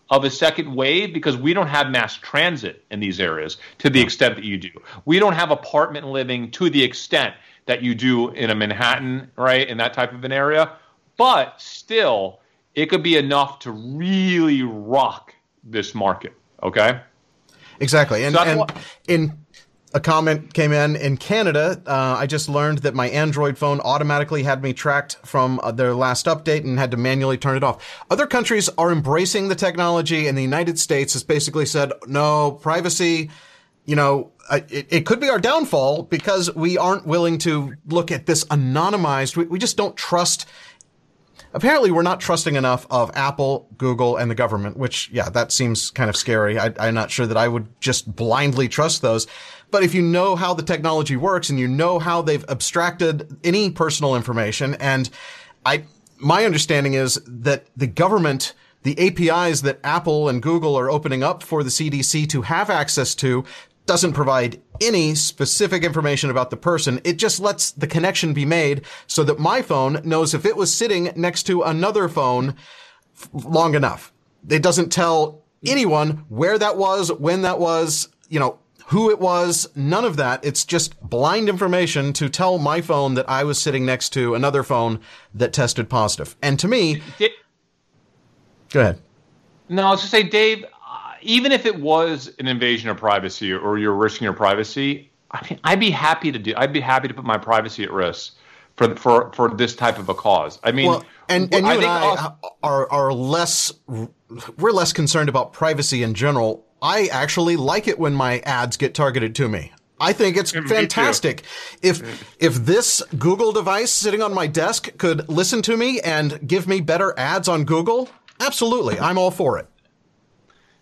of a second wave because we don't have mass transit in these areas to the extent that you do. We don't have apartment living to the extent that you do in a Manhattan, right, in that type of an area. But still, it could be enough to really rock this market. Okay. Exactly, and, so and in a comment came in in Canada. Uh, I just learned that my Android phone automatically had me tracked from uh, their last update and had to manually turn it off. Other countries are embracing the technology, and the United States has basically said, no, privacy, you know, it, it, could be our downfall because we aren't willing to look at this anonymized. We, we just don't trust apparently we're not trusting enough of Apple, Google, and the government, which, yeah, that seems kind of scary. I, am not sure that I would just blindly trust those. But if you know how the technology works and you know how they've abstracted any personal information, and I, my understanding is that the government, the APIs that Apple and Google are opening up for the CDC to have access to doesn't provide any specific information about the person. It just lets the connection be made so that my phone knows if it was sitting next to another phone long enough. It doesn't tell anyone where that was, when that was, you know, who it was, none of that. It's just blind information to tell my phone that I was sitting next to another phone that tested positive. And to me, go ahead. No, I was just say, Dave, uh, even if it was an invasion of privacy or you're risking your privacy, I mean, I'd be happy to do. I'd be happy to put my privacy at risk for for for this type of a cause. I mean, well, and and you I and I are are less we're less concerned about privacy in general. I actually like it when my ads get targeted to me. I think it's fantastic. If if this Google device sitting on my desk could listen to me and give me better ads on Google, absolutely, I'm all for it.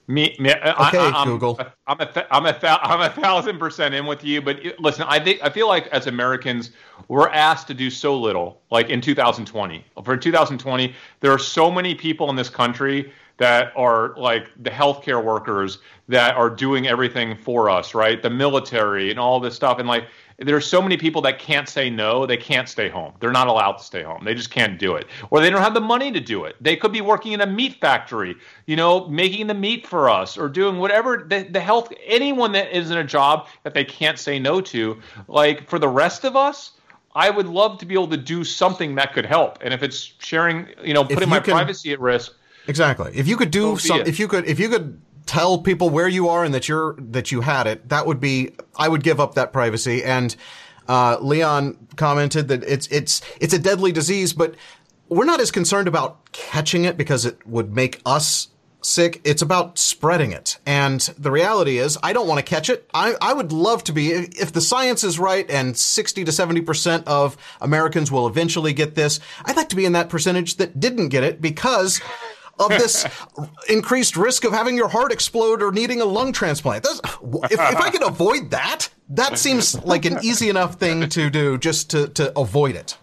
Me, me okay, I, am Google. I'm a, I'm a, I'm a thousand percent in with you. But listen, I think I feel like as Americans, we're asked to do so little. Like in 2020, for 2020, there are so many people in this country that are like the healthcare workers that are doing everything for us, right? The military and all this stuff, and like there are so many people that can't say no. They can't stay home. They're not allowed to stay home. They just can't do it. Or they don't have the money to do it. They could be working in a meat factory, you know, making the meat for us or doing whatever the, the health, anyone that is in a job that they can't say no to. Like for the rest of us, I would love to be able to do something that could help. And if it's sharing, you know, putting you my can, privacy at risk. Exactly. If you could do some, if you could, if you could tell people where you are and that you're that you had it, that would be I would give up that privacy. And uh, Leon commented that it's it's it's a deadly disease, but we're not as concerned about catching it because it would make us sick. It's about spreading it. And the reality is, I don't want to catch it. I, I would love to be, if the science is right and 60 to 70% of Americans will eventually get this, I'd like to be in that percentage that didn't get it because of this increased risk of having your heart explode or needing a lung transplant. if, if I could avoid that, that seems like an easy enough thing to do just to, to avoid it.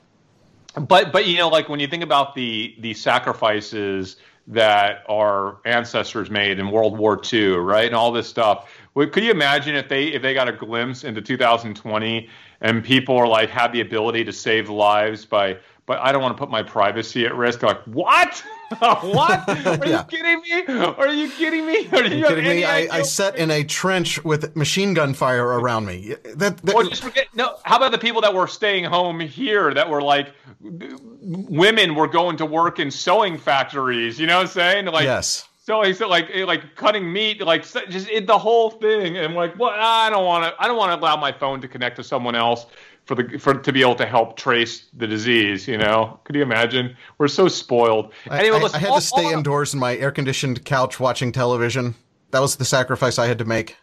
But but you know, like when you think about the the sacrifices that our ancestors made in World War II, right, and all this stuff. Could you imagine if they if they got a glimpse into 2020 and people are like had the ability to save lives by but I don't want to put my privacy at risk. Like, what? what? Are yeah. you kidding me? Are you kidding me? Are you, you kidding me? I, I sat in a trench with machine gun fire around me. That, that well, just forget. No, how about the people that were staying home here that were like, women were going to work in sewing factories. You know what I'm saying? Like, yes. So he said, like, eh, like cutting meat, like just it, the whole thing. And like, well, I don't want to. I don't want to allow my phone to connect to someone else for the for to be able to help trace the disease. You know, could you imagine? We're so spoiled. I, anyway, I, I had all, to stay indoors in my air conditioned couch watching television. That was the sacrifice I had to make.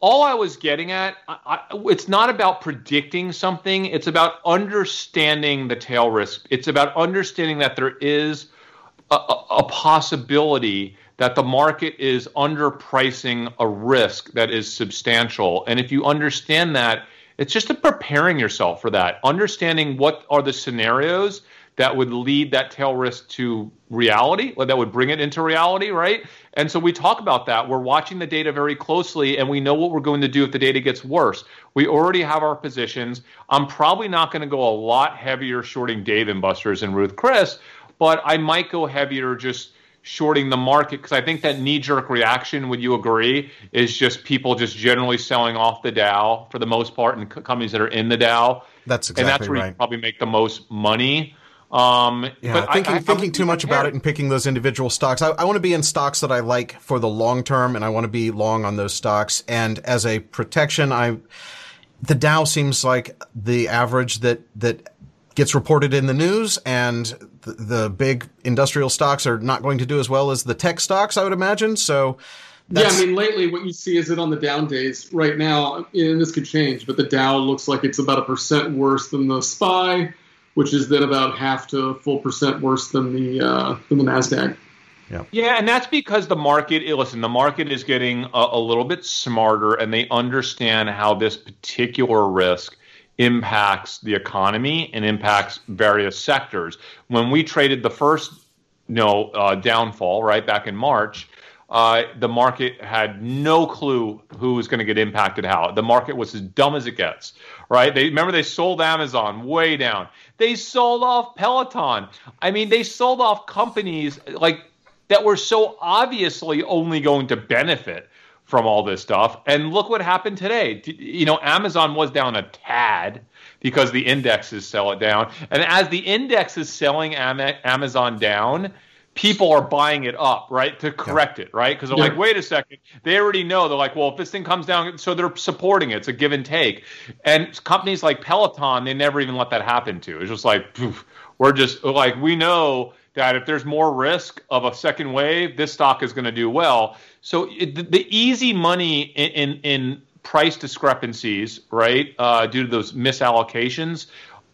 All I was getting at, I, it's not about predicting something. It's about understanding the tail risk. It's about understanding that there is a, a possibility that the market is underpricing a risk that is substantial. And if you understand that, it's just preparing yourself for that, understanding what are the scenarios that would lead that tail risk to reality, or that would bring it into reality, right? And so we talk about that. We're watching the data very closely, and we know what we're going to do if the data gets worse. We already have our positions. I'm probably not going to go a lot heavier shorting Dave and Buster's and Ruth Chris, but I might go heavier just shorting the market because I think that knee jerk reaction, would you agree, is just people just generally selling off the Dow for the most part and companies that are in the Dow. That's exactly right. And that's where right. you probably make the most money. Um, yeah, but thinking, I, I, thinking too much about it and picking those individual stocks. I, I want to be in stocks that I like for the long term, and I want to be long on those stocks. And as a protection, I the Dow seems like the average that that gets reported in the news, and the, the big industrial stocks are not going to do as well as the tech stocks, I would imagine. So. yeah, I mean, lately what you see is that on the down days right now, and this could change, but the Dow looks like it's about a percent worse than the SPY, which is then about half to full percent worse than the uh, than the Nasdaq. Yeah. yeah, and that's because the market. Listen, the market is getting a, a little bit smarter, and they understand how this particular risk impacts the economy and impacts various sectors. When we traded the first, you know, uh, downfall right back in March, uh, the market had no clue who was going to get impacted how. The market was as dumb as it gets, right? They remember they sold Amazon way down. They sold off Peloton. I mean, they sold off companies like that were so obviously only going to benefit from all this stuff. And look what happened today. You know, Amazon was down a tad because the indexes sell it down. And as the index is selling Amazon down, people are buying it up, right, to correct yeah. it, right? Because they're yeah. like, wait a second, they already know. They're like, well, if this thing comes down, so they're supporting it. It's a give and take. And companies like Peloton, they never even let that happen to. It's just like, poof, we're just like, we know that if there's more risk of a second wave, this stock is going to do well. So it, the, the, easy money in, in, in price discrepancies, right, uh, due to those misallocations,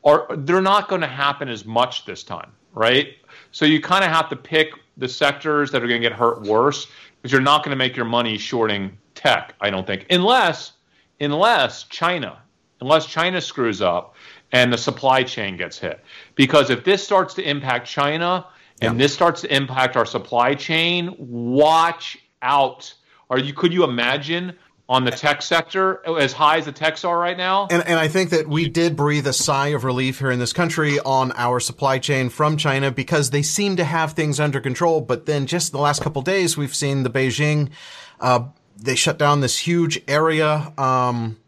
are they're not going to happen as much this time, right? So you kind of have to pick the sectors that are going to get hurt worse because you're not going to make your money shorting tech. I don't think, unless unless China, unless China screws up and the supply chain gets hit. Because if this starts to impact China and yeah. this starts to impact our supply chain, watch out. Are you could you imagine on the tech sector as high as the techs are right now? And, and I think that we did breathe a sigh of relief here in this country on our supply chain from China because they seem to have things under control. But then just the last couple days, we've seen the Beijing, uh, they shut down this huge area. Um,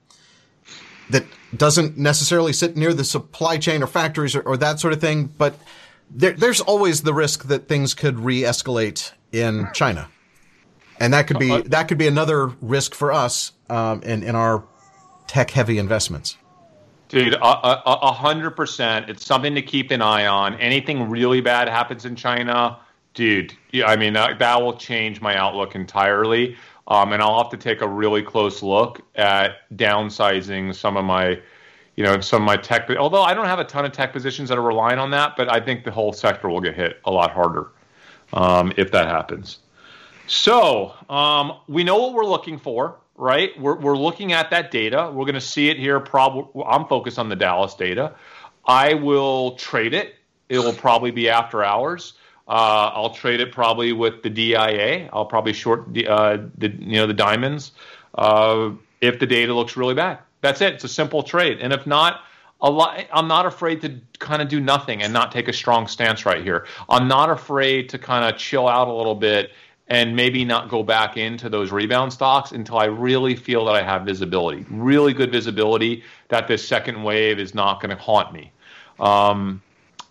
that doesn't necessarily sit near the supply chain or factories or, or that sort of thing, but there, there's always the risk that things could re-escalate in China, and that could be uh, that could be another risk for us um, in in our tech-heavy investments. Dude, a hundred percent. It's something to keep an eye on. Anything really bad happens in China, dude. I mean, that, that will change my outlook entirely. Um, and I'll have to take a really close look at downsizing some of my, you know, some of my tech. Although I don't have a ton of tech positions that are relying on that, but I think the whole sector will get hit a lot harder um, if that happens. So um, we know what we're looking for, right? We're, we're looking at that data. We're going to see it here. Probably, I'm focused on the Dallas data. I will trade it. It will probably be after hours. Uh, I'll trade it probably with the DIA. I'll probably short the, uh, the you know the diamonds uh, if the data looks really bad. That's it. It's a simple trade. And if not, lot, I'm not afraid to kind of do nothing and not take a strong stance right here. I'm not afraid to kind of chill out a little bit and maybe not go back into those rebound stocks until I really feel that I have visibility, really good visibility that this second wave is not going to haunt me. Um,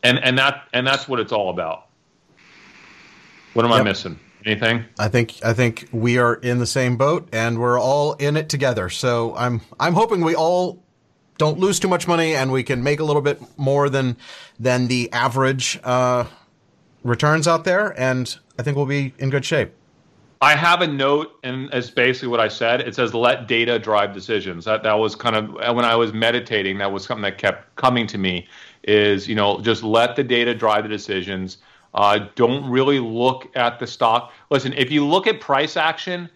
and and that and that's what it's all about. What am yep. I missing? Anything? I think I think we are in the same boat and we're all in it together. So I'm I'm hoping we all don't lose too much money and we can make a little bit more than than the average uh, returns out there. And I think we'll be in good shape. I have a note, and it's basically what I said. It says, "Let data drive decisions." That that was kind of when I was meditating. That was something that kept coming to me. Is you know just let the data drive the decisions uh, don't really look at the stock. Listen, if you look at price action,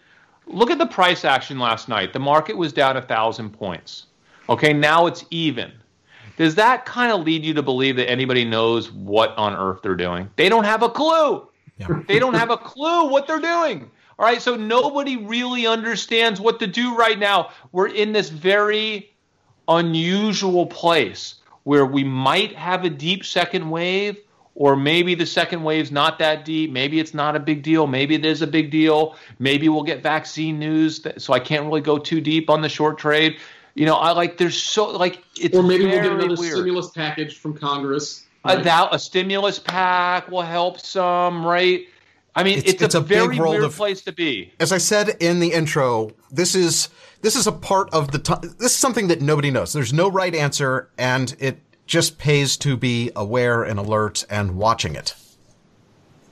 look at the price action last night. The market was down a thousand points. Okay, now it's even. Does that kind of lead you to believe that anybody knows what on earth they're doing? They don't have a clue. Yeah. They don't have a clue what they're doing. All right, so nobody really understands what to do right now. We're in this very unusual place where we might have a deep second wave or maybe the second wave's not that deep. Maybe it's not a big deal. Maybe it is a big deal. Maybe we'll get vaccine news, that, so I can't really go too deep on the short trade. You know, I like there's so like it's or maybe we'll get another weird. stimulus package from Congress. right. a, that, a stimulus pack will help some, right? I mean, it's, it's, it's a, a, very weird of, place to be. As I said in the intro, this is this is a part of the time. This is something that nobody knows. There's no right answer, and it just pays to be aware and alert and watching it.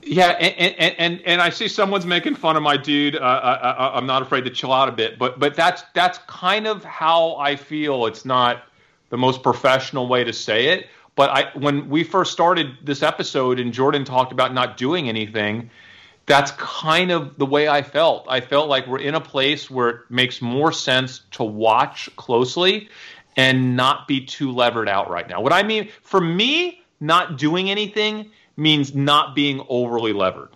Yeah, and and and, and I see someone's making fun of my dude. Uh, uh, uh, uh I, am not afraid to chill out a bit, but but that's that's kind of how I feel. It's not the most professional way to say it, but I when we first started this episode and Jordan talked about not doing anything, that's kind of the way I felt. I felt like we're in a place where it makes more sense to watch closely and not be too levered out right now. What I mean, for me, not doing anything means not being overly levered.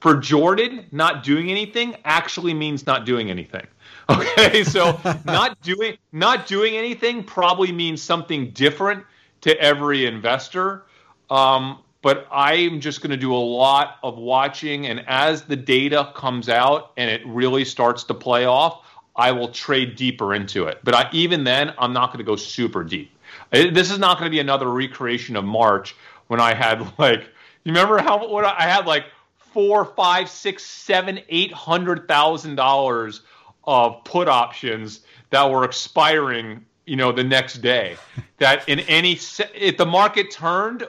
For Jordan, not doing anything actually means not doing anything. Okay, so not doing not doing anything probably means something different to every investor. Um, but I'm just going to do a lot of watching, and as the data comes out and it really starts to play off, I will trade deeper into it. But I, even then, I'm not going to go super deep. This is not going to be another recreation of March when I had like, you remember how what I had like four, five, six, seven, eight hundred thousand dollars of put options that were expiring, you know, the next day. that in any if the market turned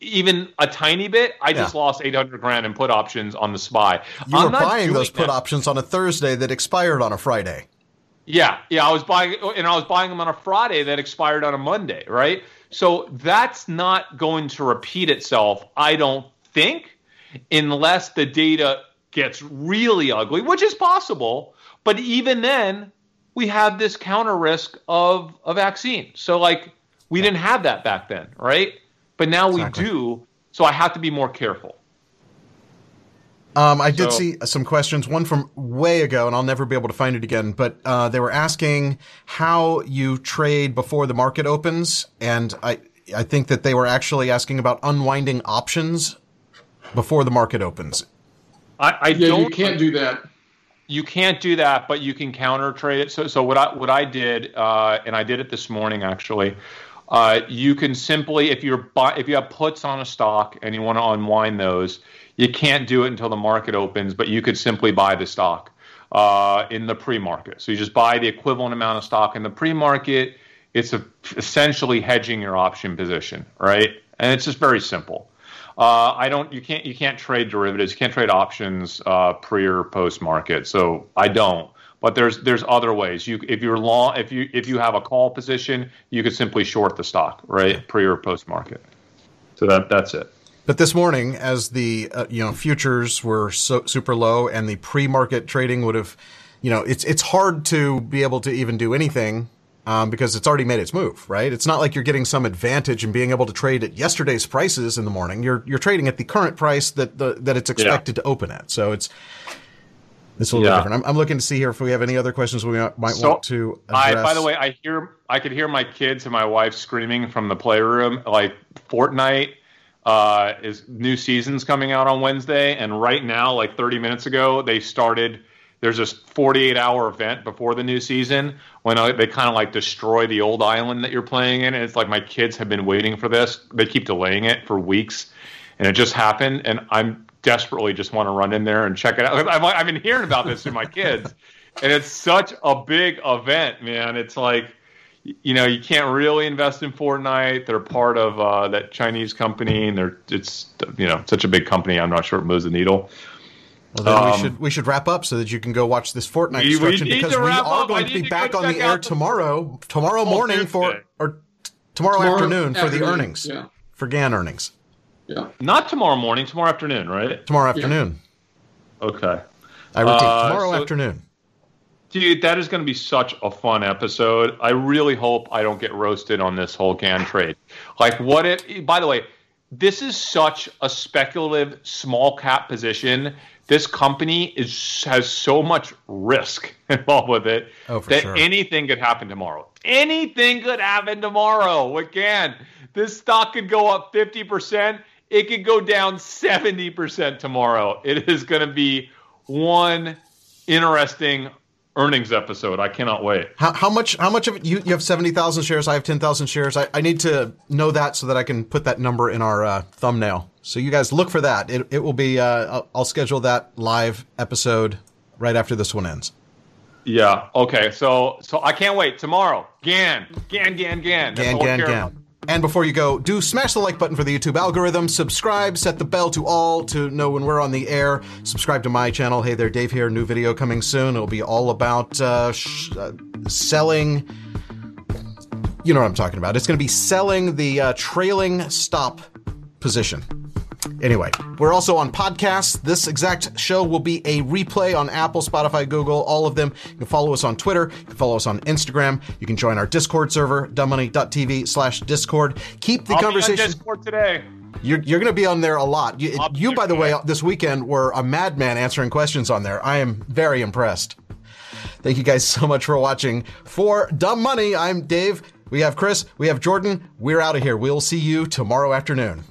even a tiny bit, I yeah. just lost 800 grand in put options on the SPY. You I'm were buying those put that. options on a Thursday that expired on a Friday. Yeah, yeah, I was buying, and I was buying them on a Friday that expired on a Monday, right? So that's not going to repeat itself, I don't think, unless the data gets really ugly, which is possible. But even then, we have this counter risk of a vaccine. So, like, we didn't have that back then, right? But now exactly. we do, so I have to be more careful. Um, I did so, see some questions, one from way ago, and I'll never be able to find it again, but uh, they were asking how you trade before the market opens. And I, I think that they were actually asking about unwinding options before the market opens. I, I yeah, don't. You can't do that. You can't do that, but you can counter trade it. So, so what I what I did, uh, and I did it this morning actually. Uh, you can simply, if you're if you have puts on a stock and you want to unwind those, you can't do it until the market opens, but you could simply buy the stock uh, in the pre-market. So you just buy the equivalent amount of stock in the pre-market. It's a, essentially hedging your option position, right? And it's just very simple. Uh, I don't. You can't. You can't trade derivatives. You can't trade options uh, pre or post market. So I don't. But there's there's other ways. You if you're long if you if you have a call position, you could simply short the stock, right, pre or post market. So that that's it. But this morning, as the uh, you know futures were so, super low and the pre-market trading would have, you know, it's it's hard to be able to even do anything um, because it's already made its move, right? It's not like you're getting some advantage in being able to trade at yesterday's prices in the morning. You're you're trading at the current price that the that it's expected yeah. to open at. So it's it's a little yeah. different. I'm, I'm, looking to see here if we have any other questions we might so, want to address. I, by the way, I hear I could hear my kids and my wife screaming from the playroom like Fortnite uh, is new seasons coming out on Wednesday, and right now, like 30 minutes ago, they started. There's this 48 hour event before the new season when uh, they kind of like destroy the old island that you're playing in. And it's like my kids have been waiting for this. They keep delaying it for weeks, and it just happened. And I'm desperately just want to run in there and check it out. I've, I've been hearing about this through my kids, and it's such a big event, man. It's like, you know, you can't really invest in Fortnite. They're part of uh, that Chinese company, and they're it's you know such a big company. I'm not sure it moves the needle. Well, then um, we should we should wrap up so that you can go watch this Fortnite destruction because we are up. going to be back on the air tomorrow tomorrow oh, morning for or tomorrow, tomorrow afternoon, afternoon, for the earnings yeah. for GAN earnings. Yeah. Not tomorrow morning, tomorrow afternoon, right? Tomorrow afternoon. Yeah. Okay. I repeat, uh, tomorrow so, afternoon. Dude, that is going to be such a fun episode. I really hope I don't get roasted on this whole GAN trade. Like, what if, by the way, this is such a speculative small cap position. This company is has so much risk involved with it oh, that sure. anything could happen tomorrow. Anything could happen tomorrow. Again, this stock could go up 50% it could go down 70% tomorrow. It is going to be one interesting earnings episode. I cannot wait. How, how much? How much of it? You, you have seventy thousand shares. I have ten thousand shares. I, I need to know that so that I can put that number in our uh, thumbnail. So you guys look for that. It, it will be. Uh, I'll, I'll schedule that live episode right after this one ends. Yeah. Okay. So so I can't wait tomorrow. Gan, Gan, Gan, Gan. Gan, Gan, Gan. And before you go, do smash the like button for the YouTube algorithm, subscribe, set the bell to all to know when we're on the air. Subscribe to my channel. Hey there, Dave here. New video coming soon. It'll be all about uh, sh- uh, selling. You know what I'm talking about. It's going to be selling the uh, trailing stop position. Anyway, we're also on podcasts. This exact show will be a replay on Apple, Spotify, Google, all of them. You can follow us on Twitter. You can follow us on Instagram. You can join our Discord server, dumbmoney.tv slash Discord. Keep the I'll conversation. Be on Discord today. You're, you're going to be on there a lot. You, you by the way, this weekend were a madman answering questions on there. I am very impressed. Thank you guys so much for watching. For Dumb Money, I'm Dave. We have Chris. We have Jordan. We're out of here. We'll see you tomorrow afternoon.